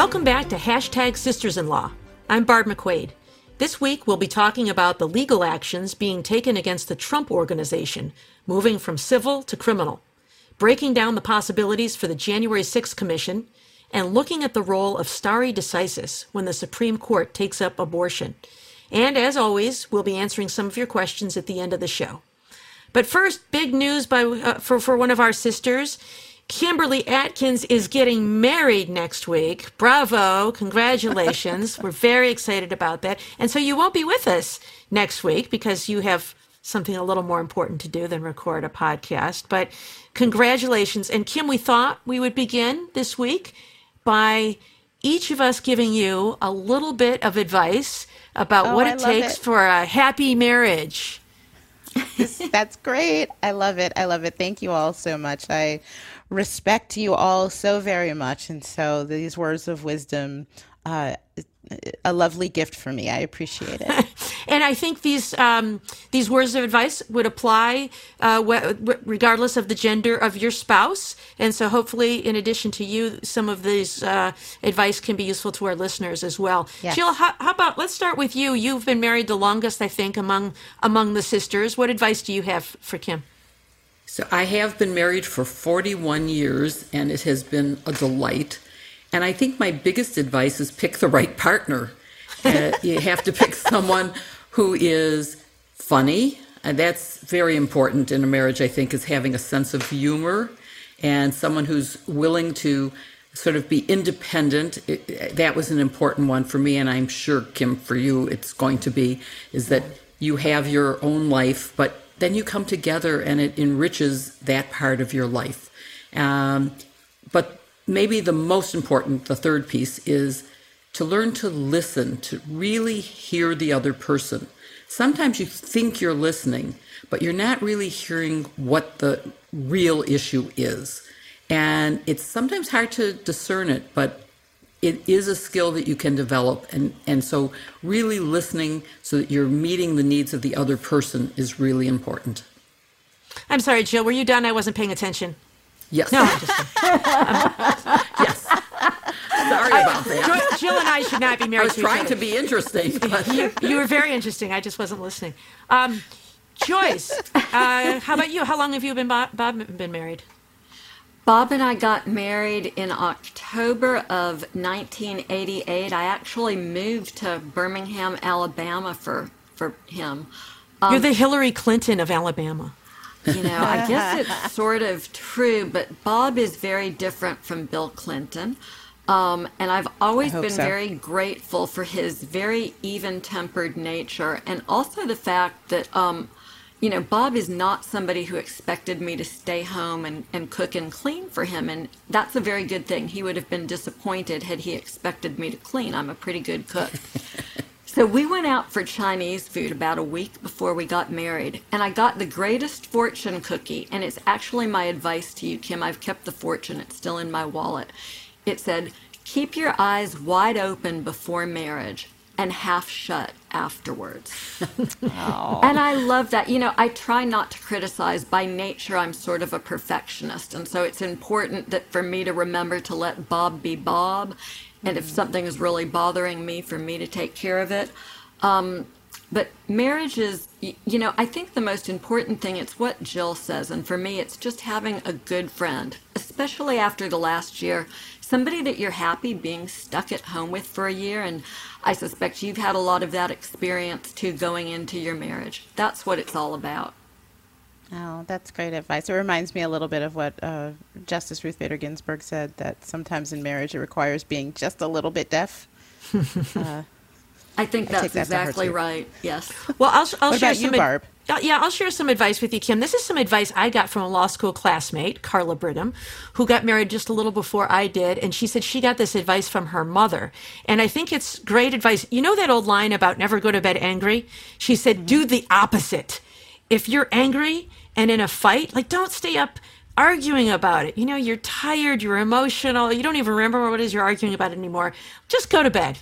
Welcome back to Hashtag Sisters in Law. I'm Barb McQuade. This week we'll be talking about the legal actions being taken against the Trump Organization, moving from civil to criminal, breaking down the possibilities for the January 6th Commission, and looking at the role of stare decisis when the Supreme Court takes up abortion. And as always, we'll be answering some of your questions at the end of the show. But first, big news by, uh, for, for one of our sisters. Kimberly Atkins is getting married next week. Bravo. Congratulations. We're very excited about that. And so you won't be with us next week because you have something a little more important to do than record a podcast. But congratulations. And Kim, we thought we would begin this week by each of us giving you a little bit of advice about Oh, what it takes it. for a happy marriage. That's great. I love it. I love it. Thank you all so much. I respect you all so very much. And so these words of wisdom, uh, a lovely gift for me. I appreciate it. And I think these um, these words of advice would apply uh, regardless of the gender of your spouse. And so, hopefully, in addition to you, some of these uh, advice can be useful to our listeners as well. Yes. Jill, how, how about let's start with you? You've been married the longest, I think, among among the sisters. What advice do you have for Kim? So I have been married for 41 years and it has been a delight. And I think my biggest advice is pick the right partner. Uh, you have to pick someone who is funny. And that's very important in a marriage, I think, is having a sense of humor and someone who's willing to sort of be independent. It, that was an important one for me. And I'm sure, Kim, for you, it's going to be, is that you have your own life, but then you come together and it enriches that part of your life. Um, but maybe the most important, the third piece, is to learn to listen, to really hear the other person. Sometimes you think you're listening, but you're not really hearing what the real issue is. And it's sometimes hard to discern it, but it is a skill that you can develop. And, and so, really listening so that you're meeting the needs of the other person is really important. I'm sorry, Jill. Were you done? I wasn't paying attention. Yes. No, I'm just yes. Sorry about that. Jill, and I should not be married. I was to trying to be interesting, but you, you were very interesting. I just wasn't listening. Um, Joyce, uh, how about you? How long have you been Bob, Bob been married? Bob and I got married in October of 1988. I actually moved to Birmingham, Alabama for for him. You're the Hillary Clinton of Alabama. You know, I guess it's sort of true, but Bob is very different from Bill Clinton. Um, and I've always been so. very grateful for his very even tempered nature and also the fact that, um, you know, Bob is not somebody who expected me to stay home and, and cook and clean for him. And that's a very good thing. He would have been disappointed had he expected me to clean. I'm a pretty good cook. So we went out for Chinese food about a week before we got married, and I got the greatest fortune cookie, and it's actually my advice to you, Kim. I've kept the fortune, it's still in my wallet. It said, Keep your eyes wide open before marriage and half shut afterwards. And I love that. You know, I try not to criticize. By nature, I'm sort of a perfectionist. And so it's important that for me to remember to let Bob be Bob. And if something is really bothering me, for me to take care of it. Um, but marriage is, you know, I think the most important thing, it's what Jill says. And for me, it's just having a good friend, especially after the last year. Somebody that you're happy being stuck at home with for a year. And I suspect you've had a lot of that experience too going into your marriage. That's what it's all about. Oh, that's great advice. It reminds me a little bit of what uh, Justice Ruth Bader Ginsburg said that sometimes in marriage it requires being just a little bit deaf. Uh, I think I that's take that exactly right. Yes. Well, I'll, I'll share you, some ad- Barb? Uh, yeah, I'll share some advice with you, Kim. This is some advice I got from a law school classmate, Carla Bridham, who got married just a little before I did. And she said she got this advice from her mother. And I think it's great advice. You know that old line about never go to bed angry? She said, do the opposite. If you're angry and in a fight, like don't stay up arguing about it. You know, you're tired, you're emotional, you don't even remember what it is you're arguing about anymore. Just go to bed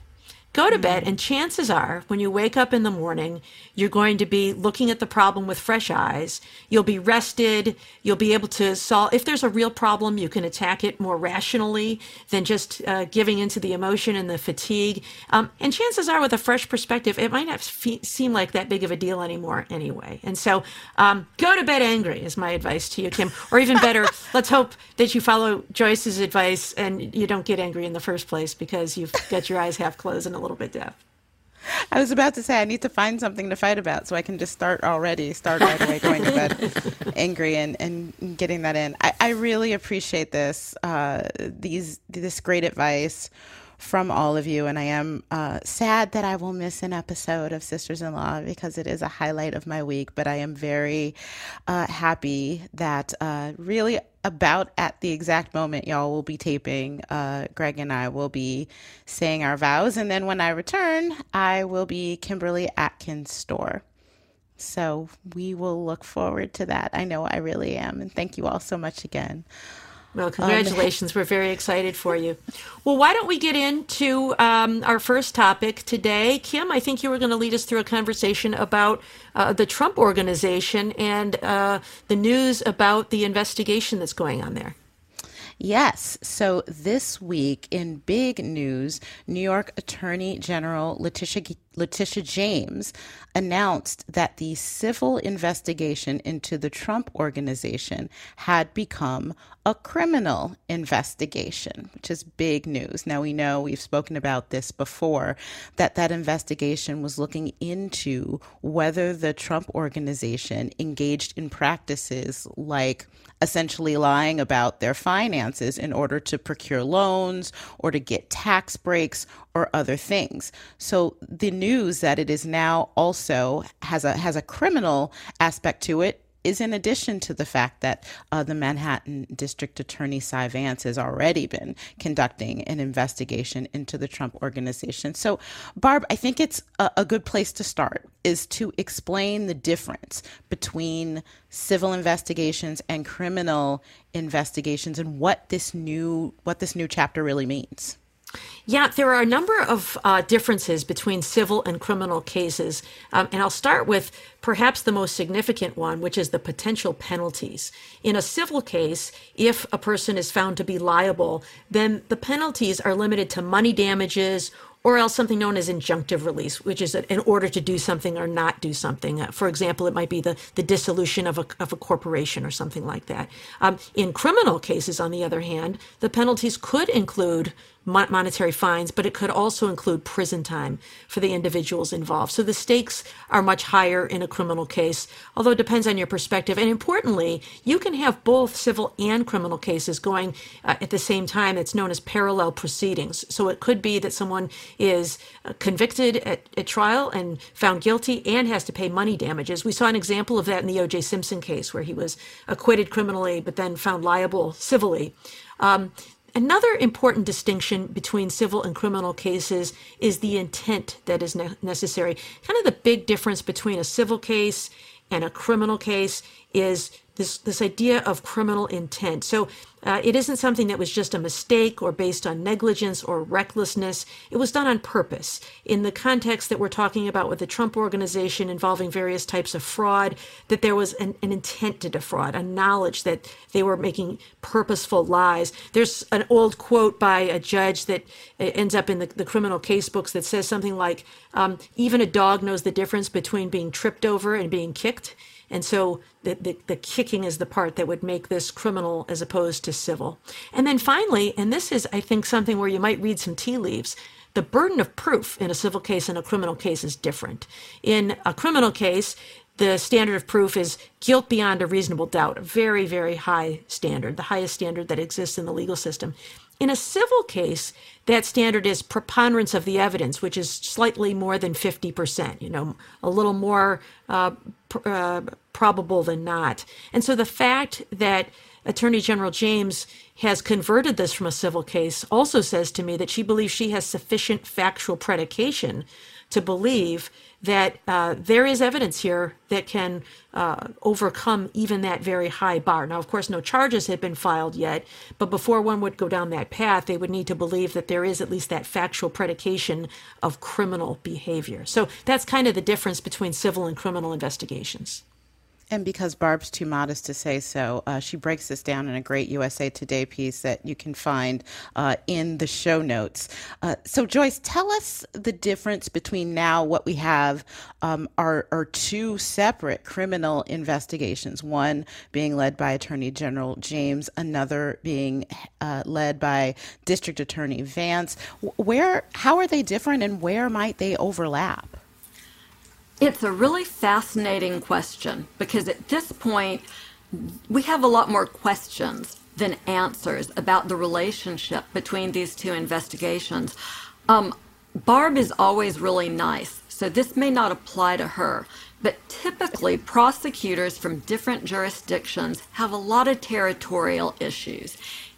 go to bed, and chances are, when you wake up in the morning, you're going to be looking at the problem with fresh eyes. You'll be rested. You'll be able to solve. If there's a real problem, you can attack it more rationally than just uh, giving into the emotion and the fatigue. Um, and chances are, with a fresh perspective, it might not fe- seem like that big of a deal anymore anyway. And so, um, go to bed angry is my advice to you, Kim. Or even better, let's hope that you follow Joyce's advice and you don't get angry in the first place because you've got your eyes half closed and a little bit deaf. I was about to say I need to find something to fight about so I can just start already, start right away going to bed angry and, and getting that in. I, I really appreciate this, uh, these this great advice from all of you. And I am uh, sad that I will miss an episode of Sisters in Law because it is a highlight of my week. But I am very uh, happy that uh, really about at the exact moment y'all will be taping, uh, Greg and I will be saying our vows. And then when I return, I will be Kimberly Atkins' Stohr. So we will look forward to that. I know I really am. And thank you all so much again. Well, congratulations. Um, We're very excited for you. Well, why don't we get into um, our first topic today? Kim, I think you were going to lead us through a conversation about uh, the Trump organization and uh, the news about the investigation that's going on there. Yes. So this week in big news, New York Attorney General Letitia Letitia James announced that the civil investigation into the Trump organization had become a criminal investigation, which is big news. Now we know we've spoken about this before that that investigation was looking into whether the Trump organization engaged in practices like essentially lying about their finances in order to procure loans or to get tax breaks or other things. So the news that it is now also has a has a criminal aspect to it is in addition to the fact that uh, the Manhattan District Attorney Cy Vance has already been conducting an investigation into the Trump organization. So, Barb, I think it's a, a good place to start is to explain the difference between civil investigations and criminal investigations and what this new what this new chapter really means. Yeah, there are a number of uh, differences between civil and criminal cases. Um, and I'll start with perhaps the most significant one, which is the potential penalties. In a civil case, if a person is found to be liable, then the penalties are limited to money damages or else something known as injunctive relief, which is in order to do something or not do something. Uh, for example, it might be the, the dissolution of a, of a corporation or something like that. Um, in criminal cases, on the other hand, the penalties could include monetary fines, but it could also include prison time for the individuals involved. So the stakes are much higher in a criminal case, although it depends on your perspective. And importantly, you can have both civil and criminal cases going uh, at the same time. It's known as parallel proceedings. So it could be that someone is uh, convicted at, at trial and found guilty and has to pay money damages. We saw an example of that in the O.J. Simpson case, where he was acquitted criminally but then found liable civilly. Um, Another important distinction between civil and criminal cases is the intent that is ne- necessary. Kind of the big difference between a civil case and a criminal case is this this idea of criminal intent. So uh, it isn't something that was just a mistake or based on negligence or recklessness. It was done on purpose. In the context that we're talking about with the Trump organization involving various types of fraud, that there was an, an intent to defraud, a knowledge that they were making purposeful lies. There's an old quote by a judge that uh, ends up in the, the criminal case books that says something like, um, even a dog knows the difference between being tripped over and being kicked. And so the, the, the, kicking is the part that would make this criminal as opposed to civil. And then finally, and this is, I think, something where you might read some tea leaves. The burden of proof in a civil case and a criminal case is different. In a criminal case, the standard of proof is guilt beyond a reasonable doubt, a very, very high standard, the highest standard that exists in the legal system. In a civil case, that standard is preponderance of the evidence, which is slightly more than 50%, you know, a little more uh, pr- uh, probable than not. And so the fact that Attorney General James has converted this from a civil case also says to me that she believes she has sufficient factual predication to believe that uh, there is evidence here that can uh, overcome even that very high bar. Now, of course, no charges have been filed yet, but before one would go down that path, they would need to believe that there is at least that factual predication of criminal behavior. So that's kind of the difference between civil and criminal investigations. And because Barb's too modest to say so, uh, she breaks this down in a great USA Today piece that you can find uh, in the show notes. Uh, so, Joyce, tell us the difference between now what we have um, are, are two separate criminal investigations, one being led by Attorney General James, another being uh, led by District Attorney Vance. Where, how are they different and where might they overlap? It's a really fascinating question because at this point, we have a lot more questions than answers about the relationship between these two investigations. Um, Barb is always really nice, so this may not apply to her. But typically, prosecutors from different jurisdictions have a lot of territorial issues.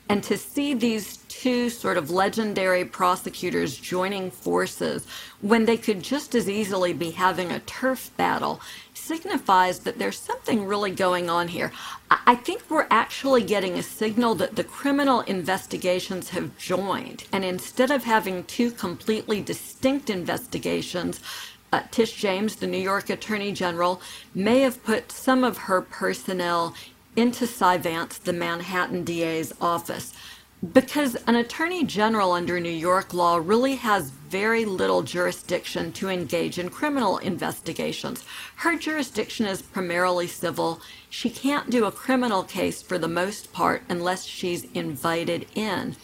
And to see these two sort of legendary prosecutors joining forces when they could just as easily be having a turf battle signifies that there's something really going on here. I think we're actually getting a signal that the criminal investigations have joined. And instead of having two completely distinct investigations, uh, Tish James, the New York Attorney General, may have put some of her personnel into Cy Vance, the Manhattan DA's office because an attorney general under New York law really has very little jurisdiction to engage in criminal investigations. Her jurisdiction is primarily civil. She can't do a criminal case for the most part unless she's invited in.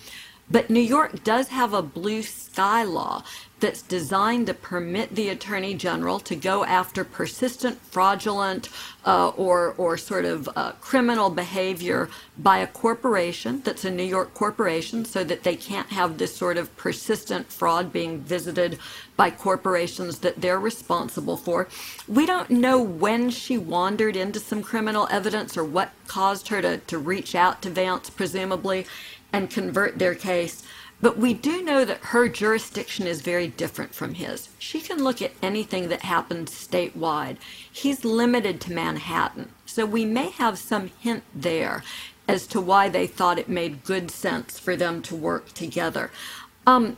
But New York does have a blue sky law that's designed to permit the attorney general to go after persistent, fraudulent, uh, or or sort of uh, criminal behavior by a corporation that's a New York corporation, so that they can't have this sort of persistent fraud being visited by corporations that they're responsible for. We don't know when she wandered into some criminal evidence or what caused her to, to reach out to Vance, presumably, and convert their case. But we do know that her jurisdiction is very different from his. She can look at anything that happens statewide. He's limited to Manhattan. So we may have some hint there as to why they thought it made good sense for them to work together. Um,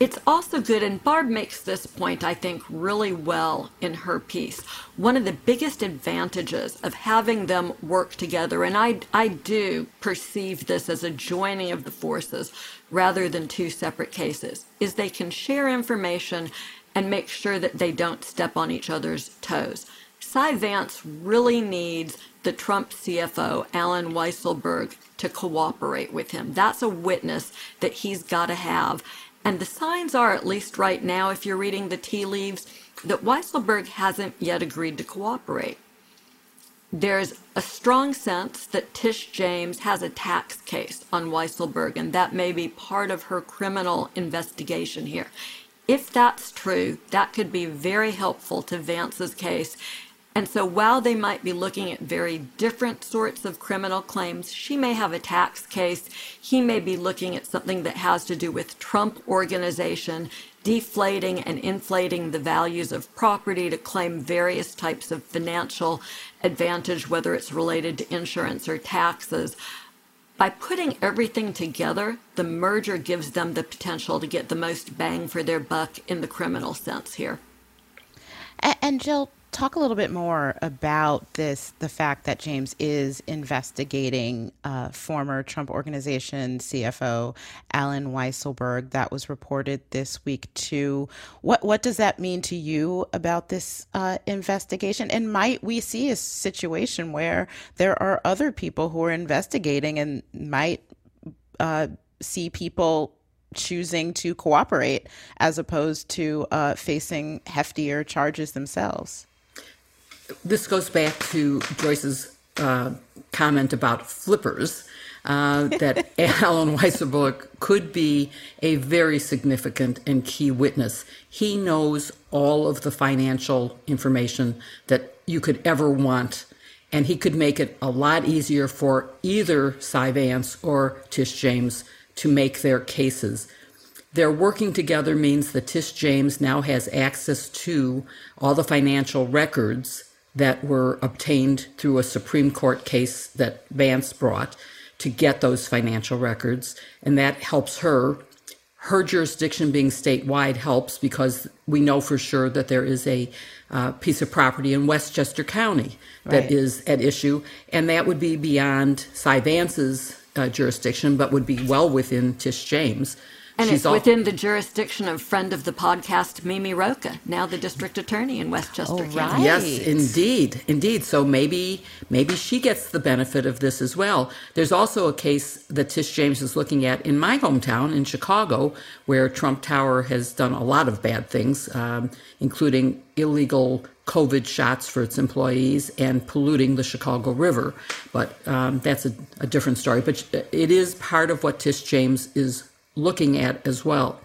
it's also good, and Barb makes this point, I think, really well in her piece. One of the biggest advantages of having them work together, and I, I do perceive this as a joining of the forces rather than two separate cases, is they can share information and make sure that they don't step on each other's toes. Cy Vance really needs the Trump CFO, Alan Weisselberg, to cooperate with him. That's a witness that he's got to have. And the signs are, at least right now, if you're reading the tea leaves, that Weisselberg hasn't yet agreed to cooperate. There's a strong sense that Tish James has a tax case on Weisselberg, and that may be part of her criminal investigation here. If that's true, that could be very helpful to Vance's case and so while they might be looking at very different sorts of criminal claims, she may have a tax case. He may be looking at something that has to do with Trump organization, deflating and inflating the values of property to claim various types of financial advantage, whether it's related to insurance or taxes. By putting everything together, the merger gives them the potential to get the most bang for their buck in the criminal sense here. And Jill, talk a little bit more about this the fact that James is investigating uh, former Trump Organization CFO Alan Weisselberg. That was reported this week, too. What, what does that mean to you about this uh, investigation? And might we see a situation where there are other people who are investigating and might uh, see people choosing to cooperate as opposed to uh, facing heftier charges themselves? This goes back to Joyce's uh, comment about flippers. Uh, that Alan Weisselberg could be a very significant and key witness. He knows all of the financial information that you could ever want, and he could make it a lot easier for either Cy Vance or Tish James to make their cases. their working together means that Tish James now has access to all the financial records that were obtained through a Supreme Court case that Vance brought to get those financial records. And that helps her. Her jurisdiction being statewide helps because we know for sure that there is a uh, piece of property in Westchester County that Right. is at issue. And that would be beyond Cy Vance's uh, jurisdiction, but would be well within Tish James. And She's it's al- within the jurisdiction of friend of the podcast, Mimi Rocah, now the district attorney in Westchester Oh, County. right. Yes, indeed, indeed. So maybe maybe she gets the benefit of this as well. There's also a case that Tish James is looking at in my hometown in Chicago, where Trump Tower has done a lot of bad things, um, including illegal COVID shots for its employees and polluting the Chicago River. But um, that's a, a different story. But it is part of what Tish James is looking at as well.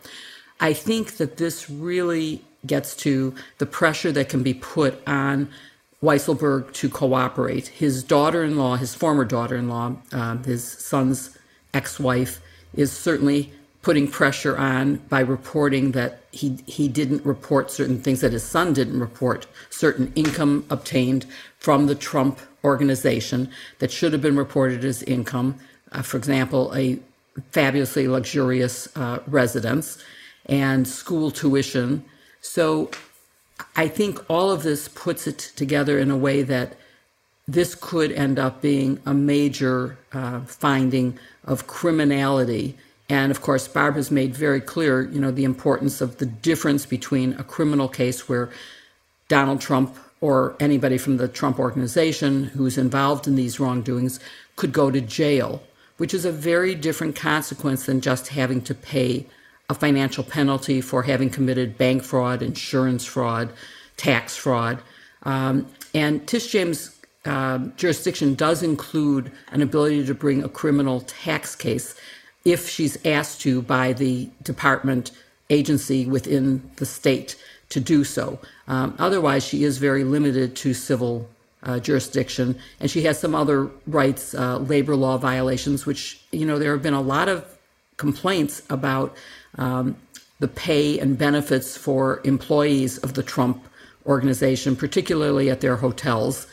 I think that this really gets to the pressure that can be put on Weisselberg to cooperate. His daughter in law, his former daughter in law, um, his son's ex wife, is certainly putting pressure on by reporting that he, he didn't report certain things, that his son didn't report certain income obtained from the Trump organization that should have been reported as income. Uh, for example, a fabulously luxurious uh, residence and school tuition. So I think all of this puts it together in a way that this could end up being a major uh, finding of criminality. And of course, Barb has made very clear, you know, the importance of the difference between a criminal case where Donald Trump or anybody from the Trump organization who's involved in these wrongdoings could go to jail, which is a very different consequence than just having to pay a financial penalty for having committed bank fraud, insurance fraud, tax fraud. Um, and Tish James' um jurisdiction does include an ability to bring a criminal tax case if she's asked to by the department agency within the state to do so. Um, otherwise, she is very limited to civil uh, jurisdiction, and she has some other rights, uh, labor law violations, which, you know, there have been a lot of complaints about um, the pay and benefits for employees of the Trump organization, particularly at their hotels.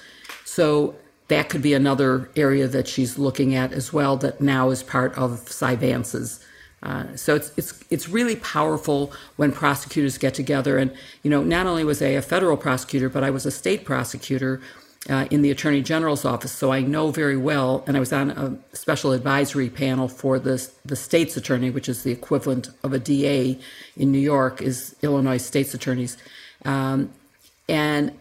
So that could be another area that she's looking at as well, that now is part of Cy Vance's. Uh, so it's it's it's really powerful when prosecutors get together, and you know, not only was I a federal prosecutor, but I was a state prosecutor uh, in the Attorney General's office, so I know very well. And I was on a special advisory panel for the the state's attorney, which is the equivalent of a DA in New York, is Illinois state's attorneys, um, and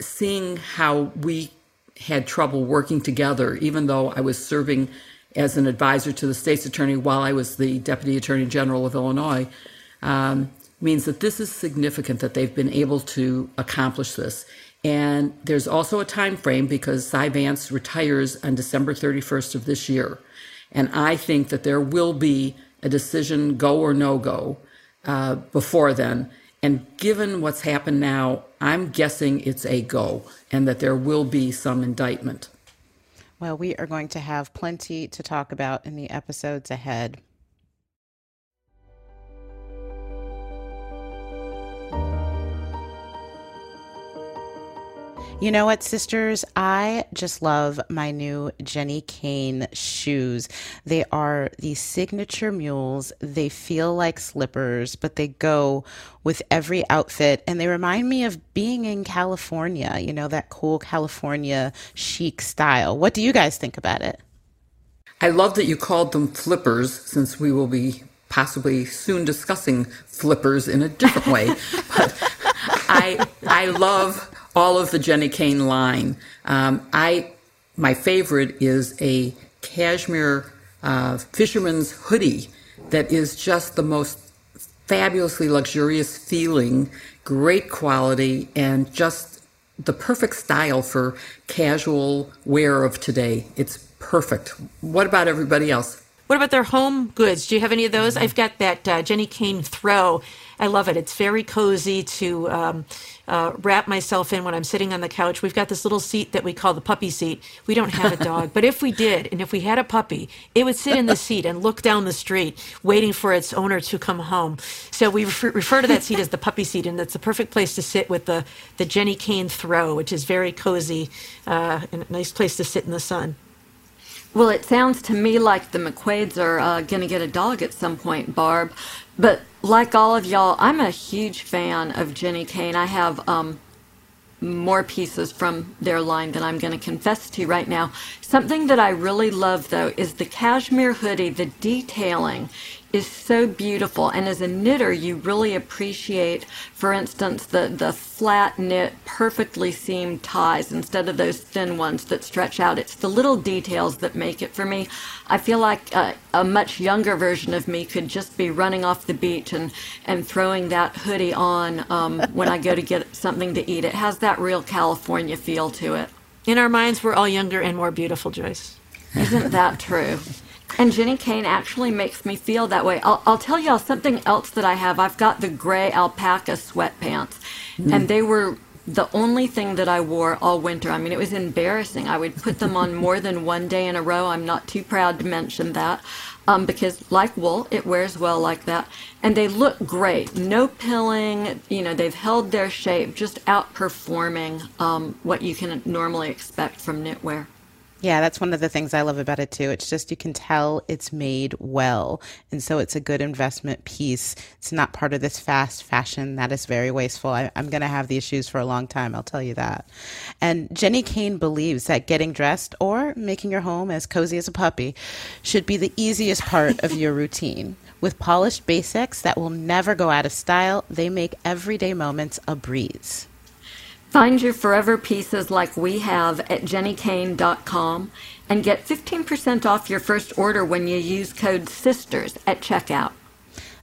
seeing how we had trouble working together, even though I was serving as an advisor to the state's attorney while I was the deputy attorney general of Illinois, um, means that this is significant that they've been able to accomplish this. And there's also a time frame because Cy Vance retires on December 31st of this year. And I think that there will be a decision, go or no go, uh, before then. And given what's happened now, I'm guessing it's a go and that there will be some indictment. Well, we are going to have plenty to talk about in the episodes ahead. You know what, sisters? I just love my new Jenni Kayne shoes. They are the signature mules. They feel like slippers, but they go with every outfit. And they remind me of being in California, you know, that cool California chic style. What do you guys think about it? I love that you called them flippers since we will be possibly soon discussing flippers in a different way. but I I love all of the Jenni Kayne line. Um, I my favorite is a cashmere uh, fisherman's hoodie that is just the most fabulously luxurious feeling, great quality, and just the perfect style for casual wear of today. It's perfect. What about everybody else? What about their home goods? Do you have any of those? I've got that uh, Jenni Kayne throw. I love it. It's very cozy to um, uh, wrap myself in when I'm sitting on the couch. We've got this little seat that we call the puppy seat. We don't have a dog, but if we did, and if we had a puppy, it would sit in the seat and look down the street, waiting for its owner to come home. So we refer, refer to that seat as the puppy seat, and it's the perfect place to sit with the the Jenni Kayne throw, which is very cozy uh, and a nice place to sit in the sun. Well, it sounds to me like the McQuades are uh, going to get a dog at some point, Barb. But like all of y'all, I'm a huge fan of Jenni Kayne. I have um, more pieces from their line than I'm going to confess to right now. Something that I really love, though, is the cashmere hoodie, the detailing is so beautiful. And as a knitter, you really appreciate, for instance, the, the flat knit, perfectly seamed ties instead of those thin ones that stretch out. It's the little details that make it for me. I feel like a, a much younger version of me could just be running off the beach and, and throwing that hoodie on um, when I go to get something to eat. It has that real California feel to it. In our minds, we're all younger and more beautiful, Joyce. Isn't that true? And Jenni Kayne actually makes me feel that way. I'll, I'll tell y'all something else that I have. I've got the gray alpaca sweatpants, mm. and they were the only thing that I wore all winter. I mean, it was embarrassing. I would put them on more than one day in a row. I'm not too proud to mention that. Um, because like wool, it wears well like that. And they look great. No pilling, you know, they've held their shape, just outperforming um, what you can normally expect from knitwear. Yeah, that's one of the things I love about it too. It's just you can tell it's made well. And so it's a good investment piece. It's not part of this fast fashion that is very wasteful. I, am going to have these shoes for a long time, I'll tell you that. And Jenni Kayne believes that getting dressed or making your home as cozy as a puppy should be the easiest part of your routine. With polished basics that will never go out of style, they make everyday moments a breeze. Find your forever pieces like we have at jennikayne.com and get 15% off your first order when you use code SISTERS at checkout.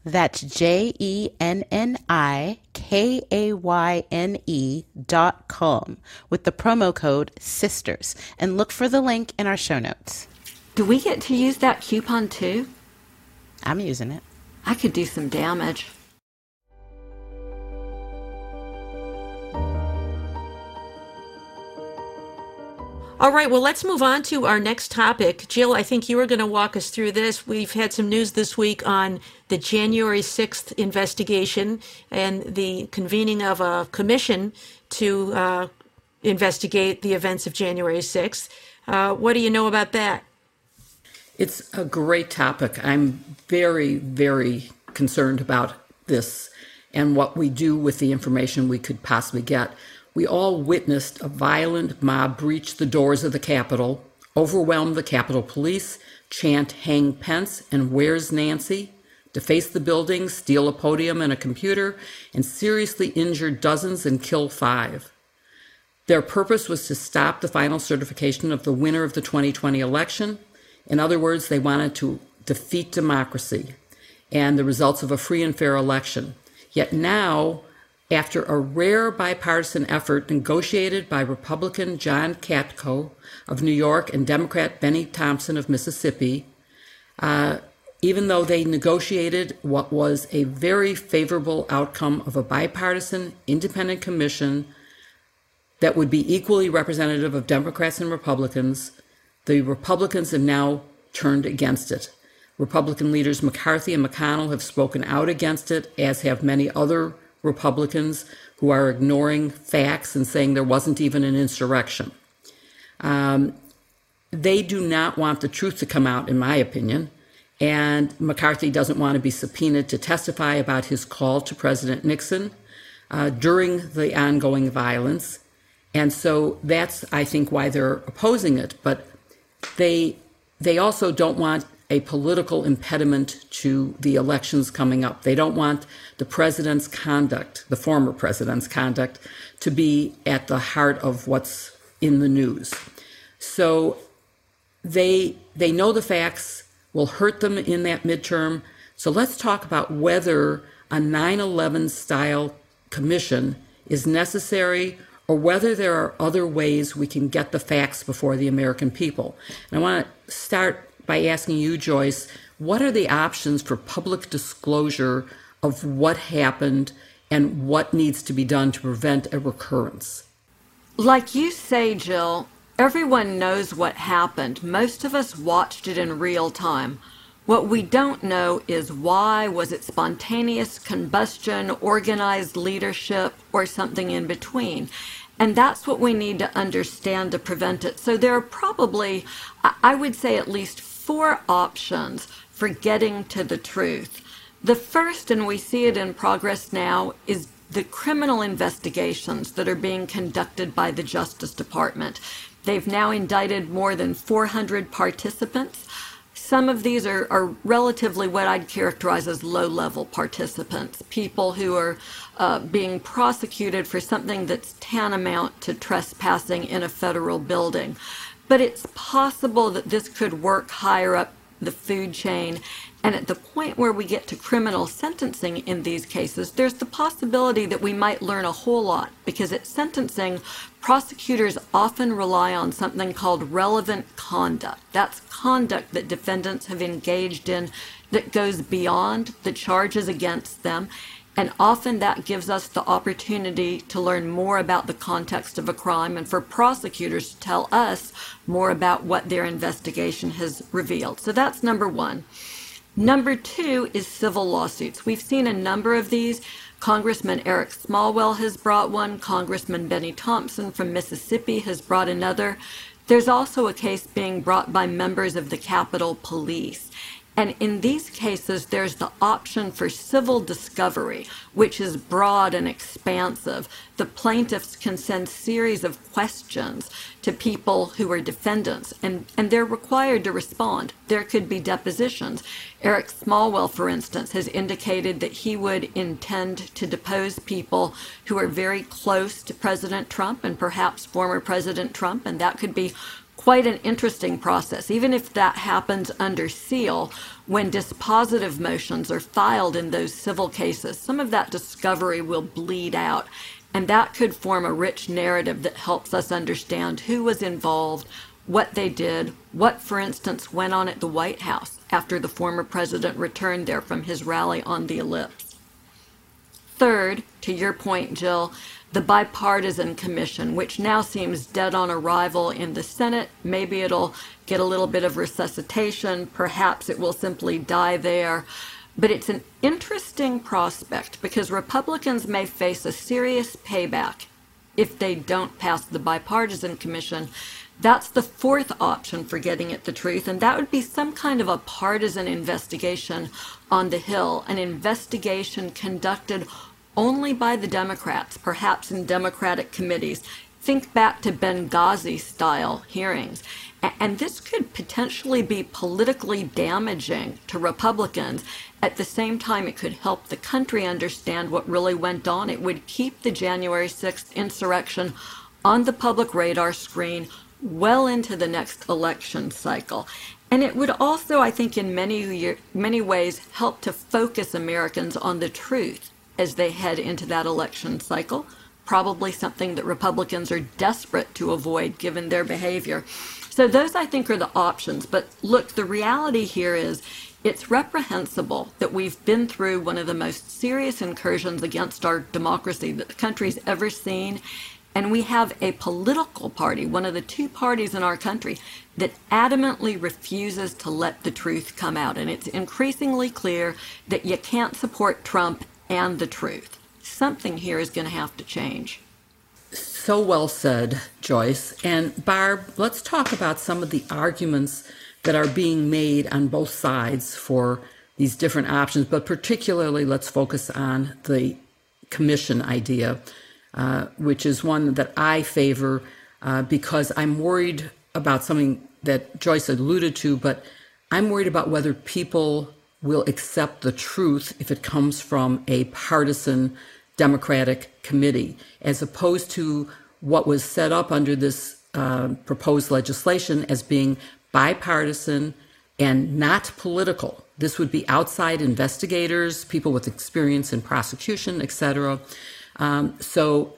That's J E N N I K A Y N E dot com with the promo code SISTERS and look for the link in our show notes. Do we get to use that coupon too? I'm using it. I could do some damage. All right, well, let's move on to our next topic. Jill, I think you were going to walk us through this. We've had some news this week on the January 6th investigation and the convening of a commission to uh, investigate the events of January 6th. Uh, what do you know about that? It's a great topic. I'm very, very concerned about this and what we do with the information we could possibly get we all witnessed a violent mob breach the doors of the Capitol, overwhelm the Capitol Police, chant Hang Pence and Where's Nancy, deface the building, steal a podium and a computer, and seriously injure dozens and kill five. Their purpose was to stop the final certification of the winner of the 2020 election. In other words, they wanted to defeat democracy and the results of a free and fair election. Yet now after a rare bipartisan effort negotiated by Republican John Katko of New York and Democrat Bennie Thompson of Mississippi, uh, even though they negotiated what was a very favorable outcome of a bipartisan independent commission that would be equally representative of Democrats and Republicans, the Republicans have now turned against it. Republican leaders McCarthy and McConnell have spoken out against it, as have many other Republicans who are ignoring facts and saying there wasn't even an insurrection. Um, they do not want the truth to come out, in my opinion. And McCarthy doesn't want to be subpoenaed to testify about his call to President Nixon uh, during the ongoing violence. And so that's, I think, why they're opposing it. But they they also don't want a political impediment to the elections coming up. They don't want the president's conduct, the former president's conduct, to be at the heart of what's in the news. So they they know the facts will hurt them in that midterm. So let's talk about whether a 9/11 style commission is necessary or whether there are other ways we can get the facts before the American people. And I want to start by asking you, Joyce, what are the options for public disclosure of what happened and what needs to be done to prevent a recurrence? Like you say, Jill, everyone knows what happened. Most of us watched it in real time. What we don't know is why. Was it spontaneous combustion, organized leadership, or something in between? And that's what we need to understand to prevent it. So there are probably, I would say, at least four options for getting to the truth. The first, and we see it in progress now, is the criminal investigations that are being conducted by the Justice Department. They've now indicted more than 400 participants. Some of these are, are relatively what I'd characterize as low level participants, people who are uh, being prosecuted for something that's tantamount to trespassing in a federal building. But it's possible that this could work higher up the food chain. And at the point where we get to criminal sentencing in these cases, there's the possibility that we might learn a whole lot because at sentencing, prosecutors often rely on something called relevant conduct. That's conduct that defendants have engaged in that goes beyond the charges against them. And often that gives us the opportunity to learn more about the context of a crime and for prosecutors to tell us more about what their investigation has revealed. So that's number one. Number two is civil lawsuits. We've seen a number of these. Congressman Eric Swalwell has brought one. Congressman Bennie Thompson from Mississippi has brought another. There's also a case being brought by members of the Capitol Police. And in these cases, there's the option for civil discovery, which is broad and expansive. The plaintiffs can send series of questions to people who are defendants, and, and they're required to respond. There could be depositions. Eric Swalwell, for instance, has indicated that he would intend to depose people who are very close to President Trump and perhaps former President Trump, and that could be quite an interesting process, even if that happens under seal when dispositive motions are filed in those civil cases. Some of that discovery will bleed out, and that could form a rich narrative that helps us understand who was involved, what they did, what, for instance, went on at the White House after the former president returned there from his rally on the ellipse. Third, to your point, Jill, the bipartisan commission, which now seems dead on arrival in the Senate. Maybe it'll get a little bit of resuscitation. Perhaps it will simply die there. But it's an interesting prospect because Republicans may face a serious payback if they don't pass the bipartisan commission. That's the fourth option for getting at the truth, and that would be some kind of a partisan investigation on the Hill, an investigation conducted only by the Democrats, perhaps in Democratic committees. Think back to Benghazi style hearings. And this could potentially be politically damaging to Republicans. At the same time, it could help the country understand what really went on. It would keep the January 6th insurrection on the public radar screen well into the next election cycle. And it would also, I think, in many, many ways, help to focus Americans on the truth as they head into that election cycle. Probably something that Republicans are desperate to avoid given their behavior. So, those I think are the options. But look, the reality here is it's reprehensible that we've been through one of the most serious incursions against our democracy that the country's ever seen. And we have a political party, one of the two parties in our country, that adamantly refuses to let the truth come out. And it's increasingly clear that you can't support Trump and the truth. Something here is going to have to change. So well said, Joyce. And Barb, let's talk about some of the arguments that are being made on both sides for these different options, but particularly let's focus on the commission idea, uh, which is one that I favor uh, because I'm worried about something that Joyce alluded to, but I'm worried about whether people will accept the truth if it comes from a partisan Democratic committee, as opposed to what was set up under this uh, proposed legislation as being bipartisan and not political. This would be outside investigators, people with experience in prosecution, etc. Um, so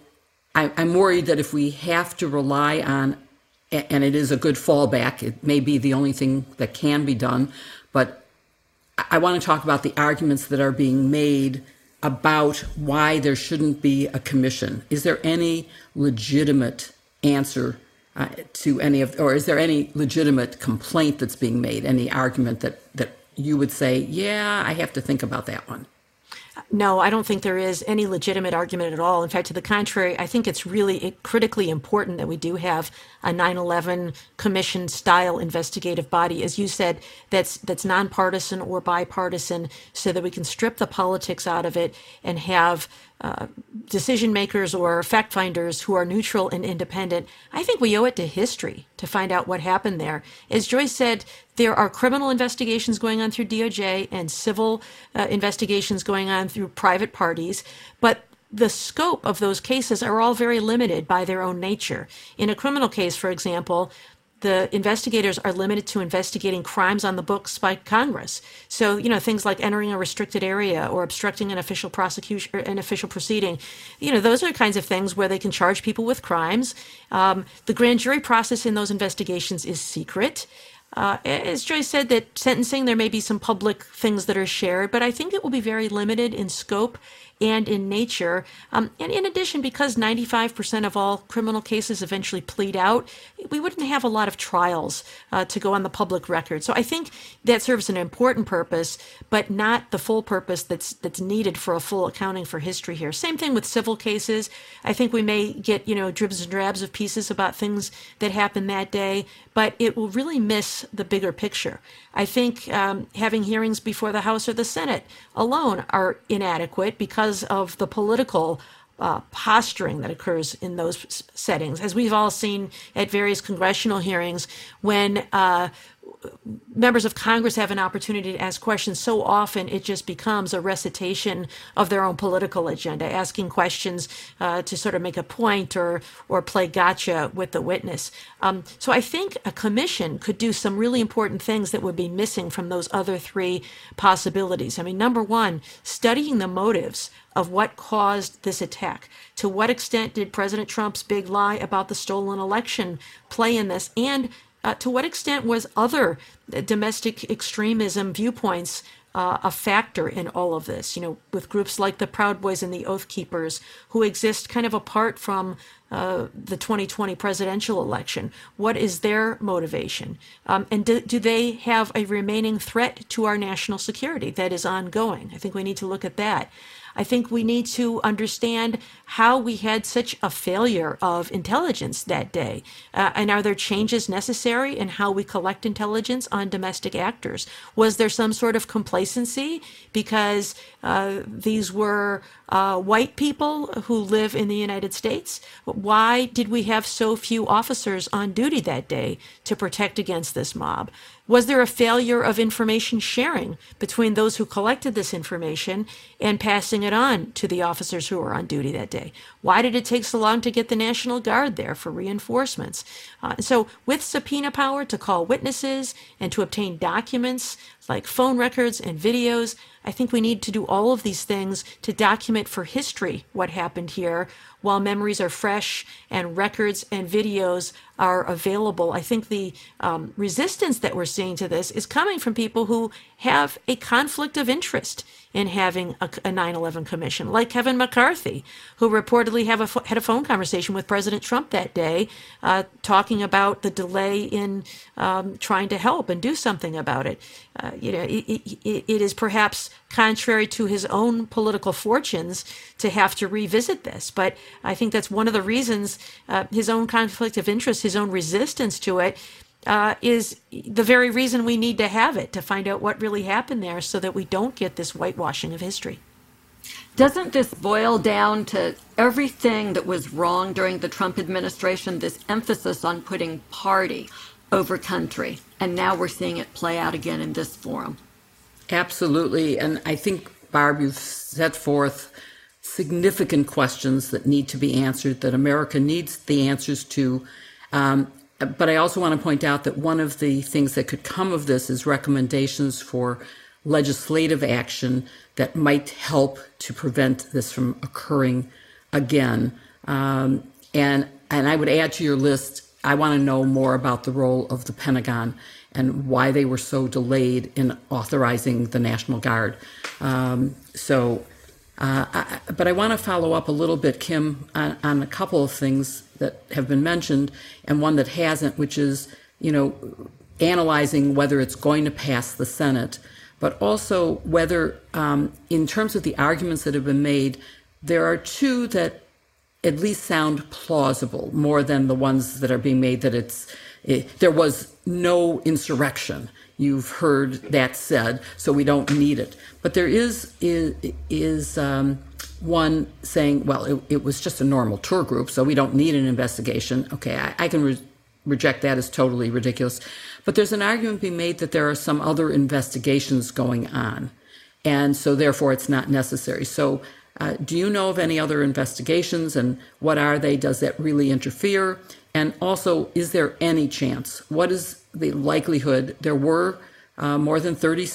I, I'm worried that if we have to rely on and it is a good fallback. It may be the only thing that can be done, but I want to talk about the arguments that are being made about why there shouldn't be a commission. Is there any legitimate answer uh, to any of, or is there any legitimate complaint that's being made? Any argument that that you would say, yeah, I have to think about that one? No, I don't think there is any legitimate argument at all. In fact, to the contrary, I think it's really critically important that we do have a 9/11 commission style investigative body, as you said, that's that's nonpartisan or bipartisan, so that we can strip the politics out of it and have uh, decision makers or fact finders who are neutral and independent. I think we owe it to history to find out what happened there. As Joyce said, there are criminal investigations going on through DOJ and civil uh, investigations going on through private parties, but the scope of those cases are all very limited by their own nature. In a criminal case, for example, the investigators are limited to investigating crimes on the books by Congress. So, you know, things like entering a restricted area or obstructing an official prosecution or an official proceeding, you know, those are kinds of things where they can charge people with crimes. Um, the grand jury process in those investigations is secret. Uh, as Joyce said, that sentencing, there may be some public things that are shared, but I think it will be very limited in scope and in nature. Um, and in addition, because 95% of all criminal cases eventually plead out, we wouldn't have a lot of trials uh, to go on the public record. So I think that serves an important purpose, but not the full purpose that's that's needed for a full accounting for history here. Same thing with civil cases. I think we may get you know dribs and drabs of pieces about things that happened that day, but it will really miss the bigger picture. I think um, having hearings before the House or the Senate alone are inadequate because of the political uh, posturing that occurs in those settings, as we've all seen at various congressional hearings when uh, members of Congress have an opportunity to ask questions, so often it just becomes a recitation of their own political agenda, asking questions uh, to sort of make a point or or play gotcha with the witness. Um, so I think a commission could do some really important things that would be missing from those other three possibilities. I mean, number one, studying the motives of what caused this attack. To what extent did President Trump's big lie about the stolen election play in this? And uh, to what extent was other domestic extremism viewpoints uh, a factor in all of this? You know, with groups like the Proud Boys and the Oath Keepers, who exist kind of apart from uh, the 2020 presidential election. What is their motivation? Um, and do, do they have a remaining threat to our national security that is ongoing? I think we need to look at that. I think we need to understand how we had such a failure of intelligence that day. Uh, and are there changes necessary in how we collect intelligence on domestic actors? Was there some sort of complacency because uh, these were uh, white people who live in the United States? Why did we have so few officers on duty that day to protect against this mob? Was there a failure of information sharing between those who collected this information and passing it on to the officers who were on duty that day? Why did it take so long to get the National Guard there for reinforcements? Uh, so, with subpoena power to call witnesses and to obtain documents like phone records and videos, I think we need to do all of these things to document for history what happened here while memories are fresh and records and videos are available. I think the um, resistance that we're seeing to this is coming from people who have a conflict of interest in having a, a 9/11 commission, like Kevin McCarthy, who reportedly a, had a phone conversation with President Trump that day, uh, talking about the delay in um, trying to help and do something about it. Uh, you know, it, it, it is perhaps contrary to his own political fortunes to have to revisit this, but I think that's one of the reasons uh, his own conflict of interest, his own resistance to it uh, is the very reason we need to have it to find out what really happened there so that we don't get this whitewashing of history. Doesn't this boil down to everything that was wrong during the Trump administration, this emphasis on putting party over country? And now we're seeing it play out again in this forum. Absolutely. And I think, Barb, you've set forth significant questions that need to be answered, that America needs the answers to. Um, but I also want to point out that one of the things that could come of this is recommendations for legislative action that might help to prevent this from occurring again. Um, and and I would add to your list I want to know more about the role of the Pentagon and why they were so delayed in authorizing the National Guard. Um, so, uh, I, but I want to follow up a little bit, Kim, on, on, a couple of things that have been mentioned and one that hasn't, which is, you know, analyzing whether it's going to pass the Senate, but also whether, um, in terms of the arguments that have been made, there are two that at least sound plausible more than the ones that are being made that it's it, there was no insurrection. You've heard that said, so we don't need it. But there is is, is um, one saying, well, it, it, was just a normal tour group, so we don't need an investigation. Okay, I, I can re- reject that as totally ridiculous. But there's an argument being made that there are some other investigations going on, and so therefore it's not necessary. So uh, do you know of any other investigations and what are they? Does that really interfere? And also, is there any chance? What is the likelihood? There were uh, more than 30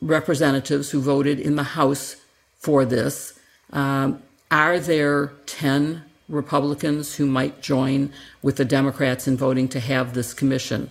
representatives who voted in the House for this. Um, are there 10 Republicans who might join with the Democrats in voting to have this commission?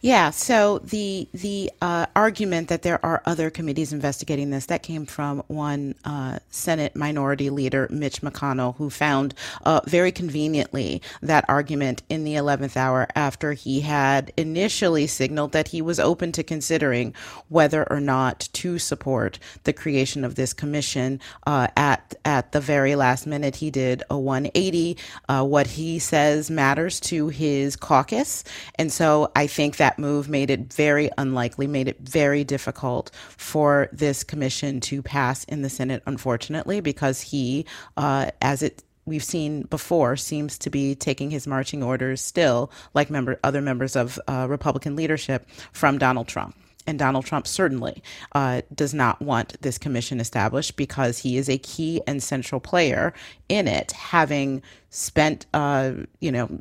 Yeah. So the the uh, argument that there are other committees investigating this that came from one uh, Senate Minority Leader Mitch McConnell, who found uh, very conveniently that argument in the eleventh hour after he had initially signaled that he was open to considering whether or not to support the creation of this commission. Uh, at at the very last minute, he did a 180. Uh, what he says matters to his caucus, and so I think that that move made it very unlikely, made it very difficult for this commission to pass in the Senate, unfortunately, because he, uh, as it we've seen before seems to be taking his marching orders still, like member other members of uh, Republican leadership, from Donald Trump. And Donald Trump certainly uh, does not want this commission established because he is a key and central player in it, having spent uh, you know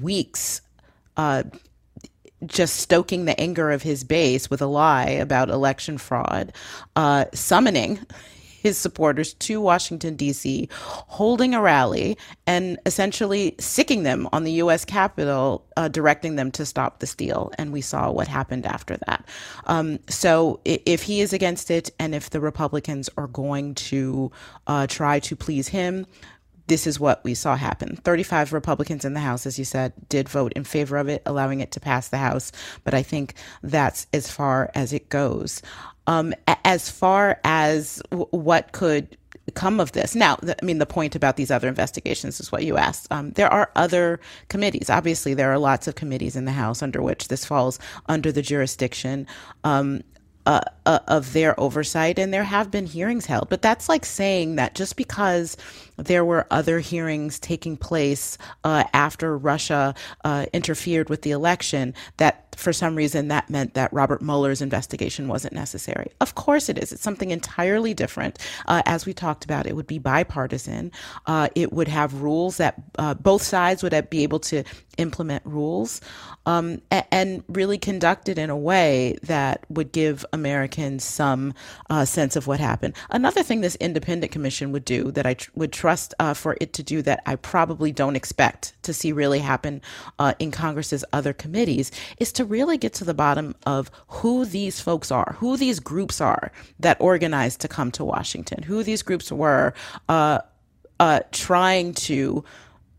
weeks uh, just stoking the anger of his base with a lie about election fraud, uh, summoning his supporters to Washington, D.C., holding a rally and essentially sicking them on the U.S. Capitol, uh, directing them to stop the steal. And we saw what happened after that. Um, so if he is against it and if the Republicans are going to uh, try to please him, this is what we saw happen. 35 Republicans in the House, as you said, did vote in favor of it, allowing it to pass the House. But I think that's as far as it goes. Um, as far as w- what could come of this. Now, I mean, the point about these other investigations is what you asked. Um, there are other committees. Obviously, there are lots of committees in the House under which this falls under the jurisdiction. Um, uh, uh, of their oversight, and there have been hearings held. But that's like saying that just because there were other hearings taking place uh, after Russia uh, interfered with the election, that for some reason that meant that Robert Mueller's investigation wasn't necessary. Of course it is. It's something entirely different. Uh, as we talked about, it would be bipartisan. Uh, it would have rules that uh, both sides would be able to implement rules um, and really conduct it in a way that would give Americans some uh, sense of what happened. Another thing this independent commission would do that I tr- would trust uh, for it to do that I probably don't expect to see really happen uh, in Congress's other committees is to really get to the bottom of who these folks are, who these groups are that organized to come to Washington, who these groups were uh, uh, trying to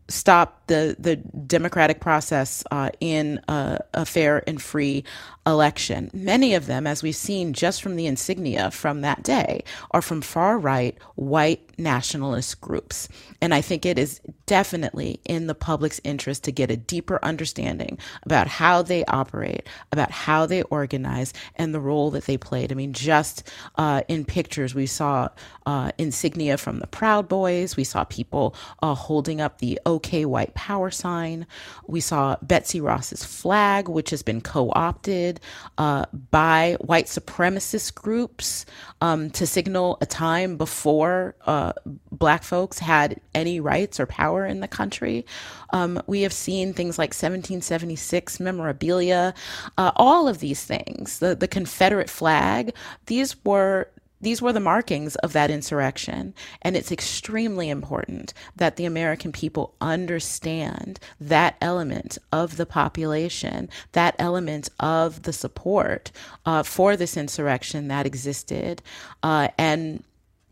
stop the the democratic process uh, in a, a, fair and free election. Many of them, as we've seen just from the insignia from that day, are from far right white nationalist groups. And I think it is definitely in the public's interest to get a deeper understanding about how they operate, about how they organize, and the role that they played. I mean, just uh, in pictures, we saw uh, insignia from the Proud Boys, we saw people uh, holding up the OK White Power sign, we saw Betsy Ross's flag, which has been co opted uh, by white supremacist groups um, to signal a time before uh, black folks had any rights or power in the country. Um, we have seen things like 1776 memorabilia, uh, all of these things, the, the Confederate flag, these were these were the markings of that insurrection. And it's extremely important that the American people understand that element of the population, that element of the support uh, for this insurrection that existed. Uh, and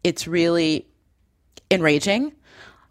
it's really enraging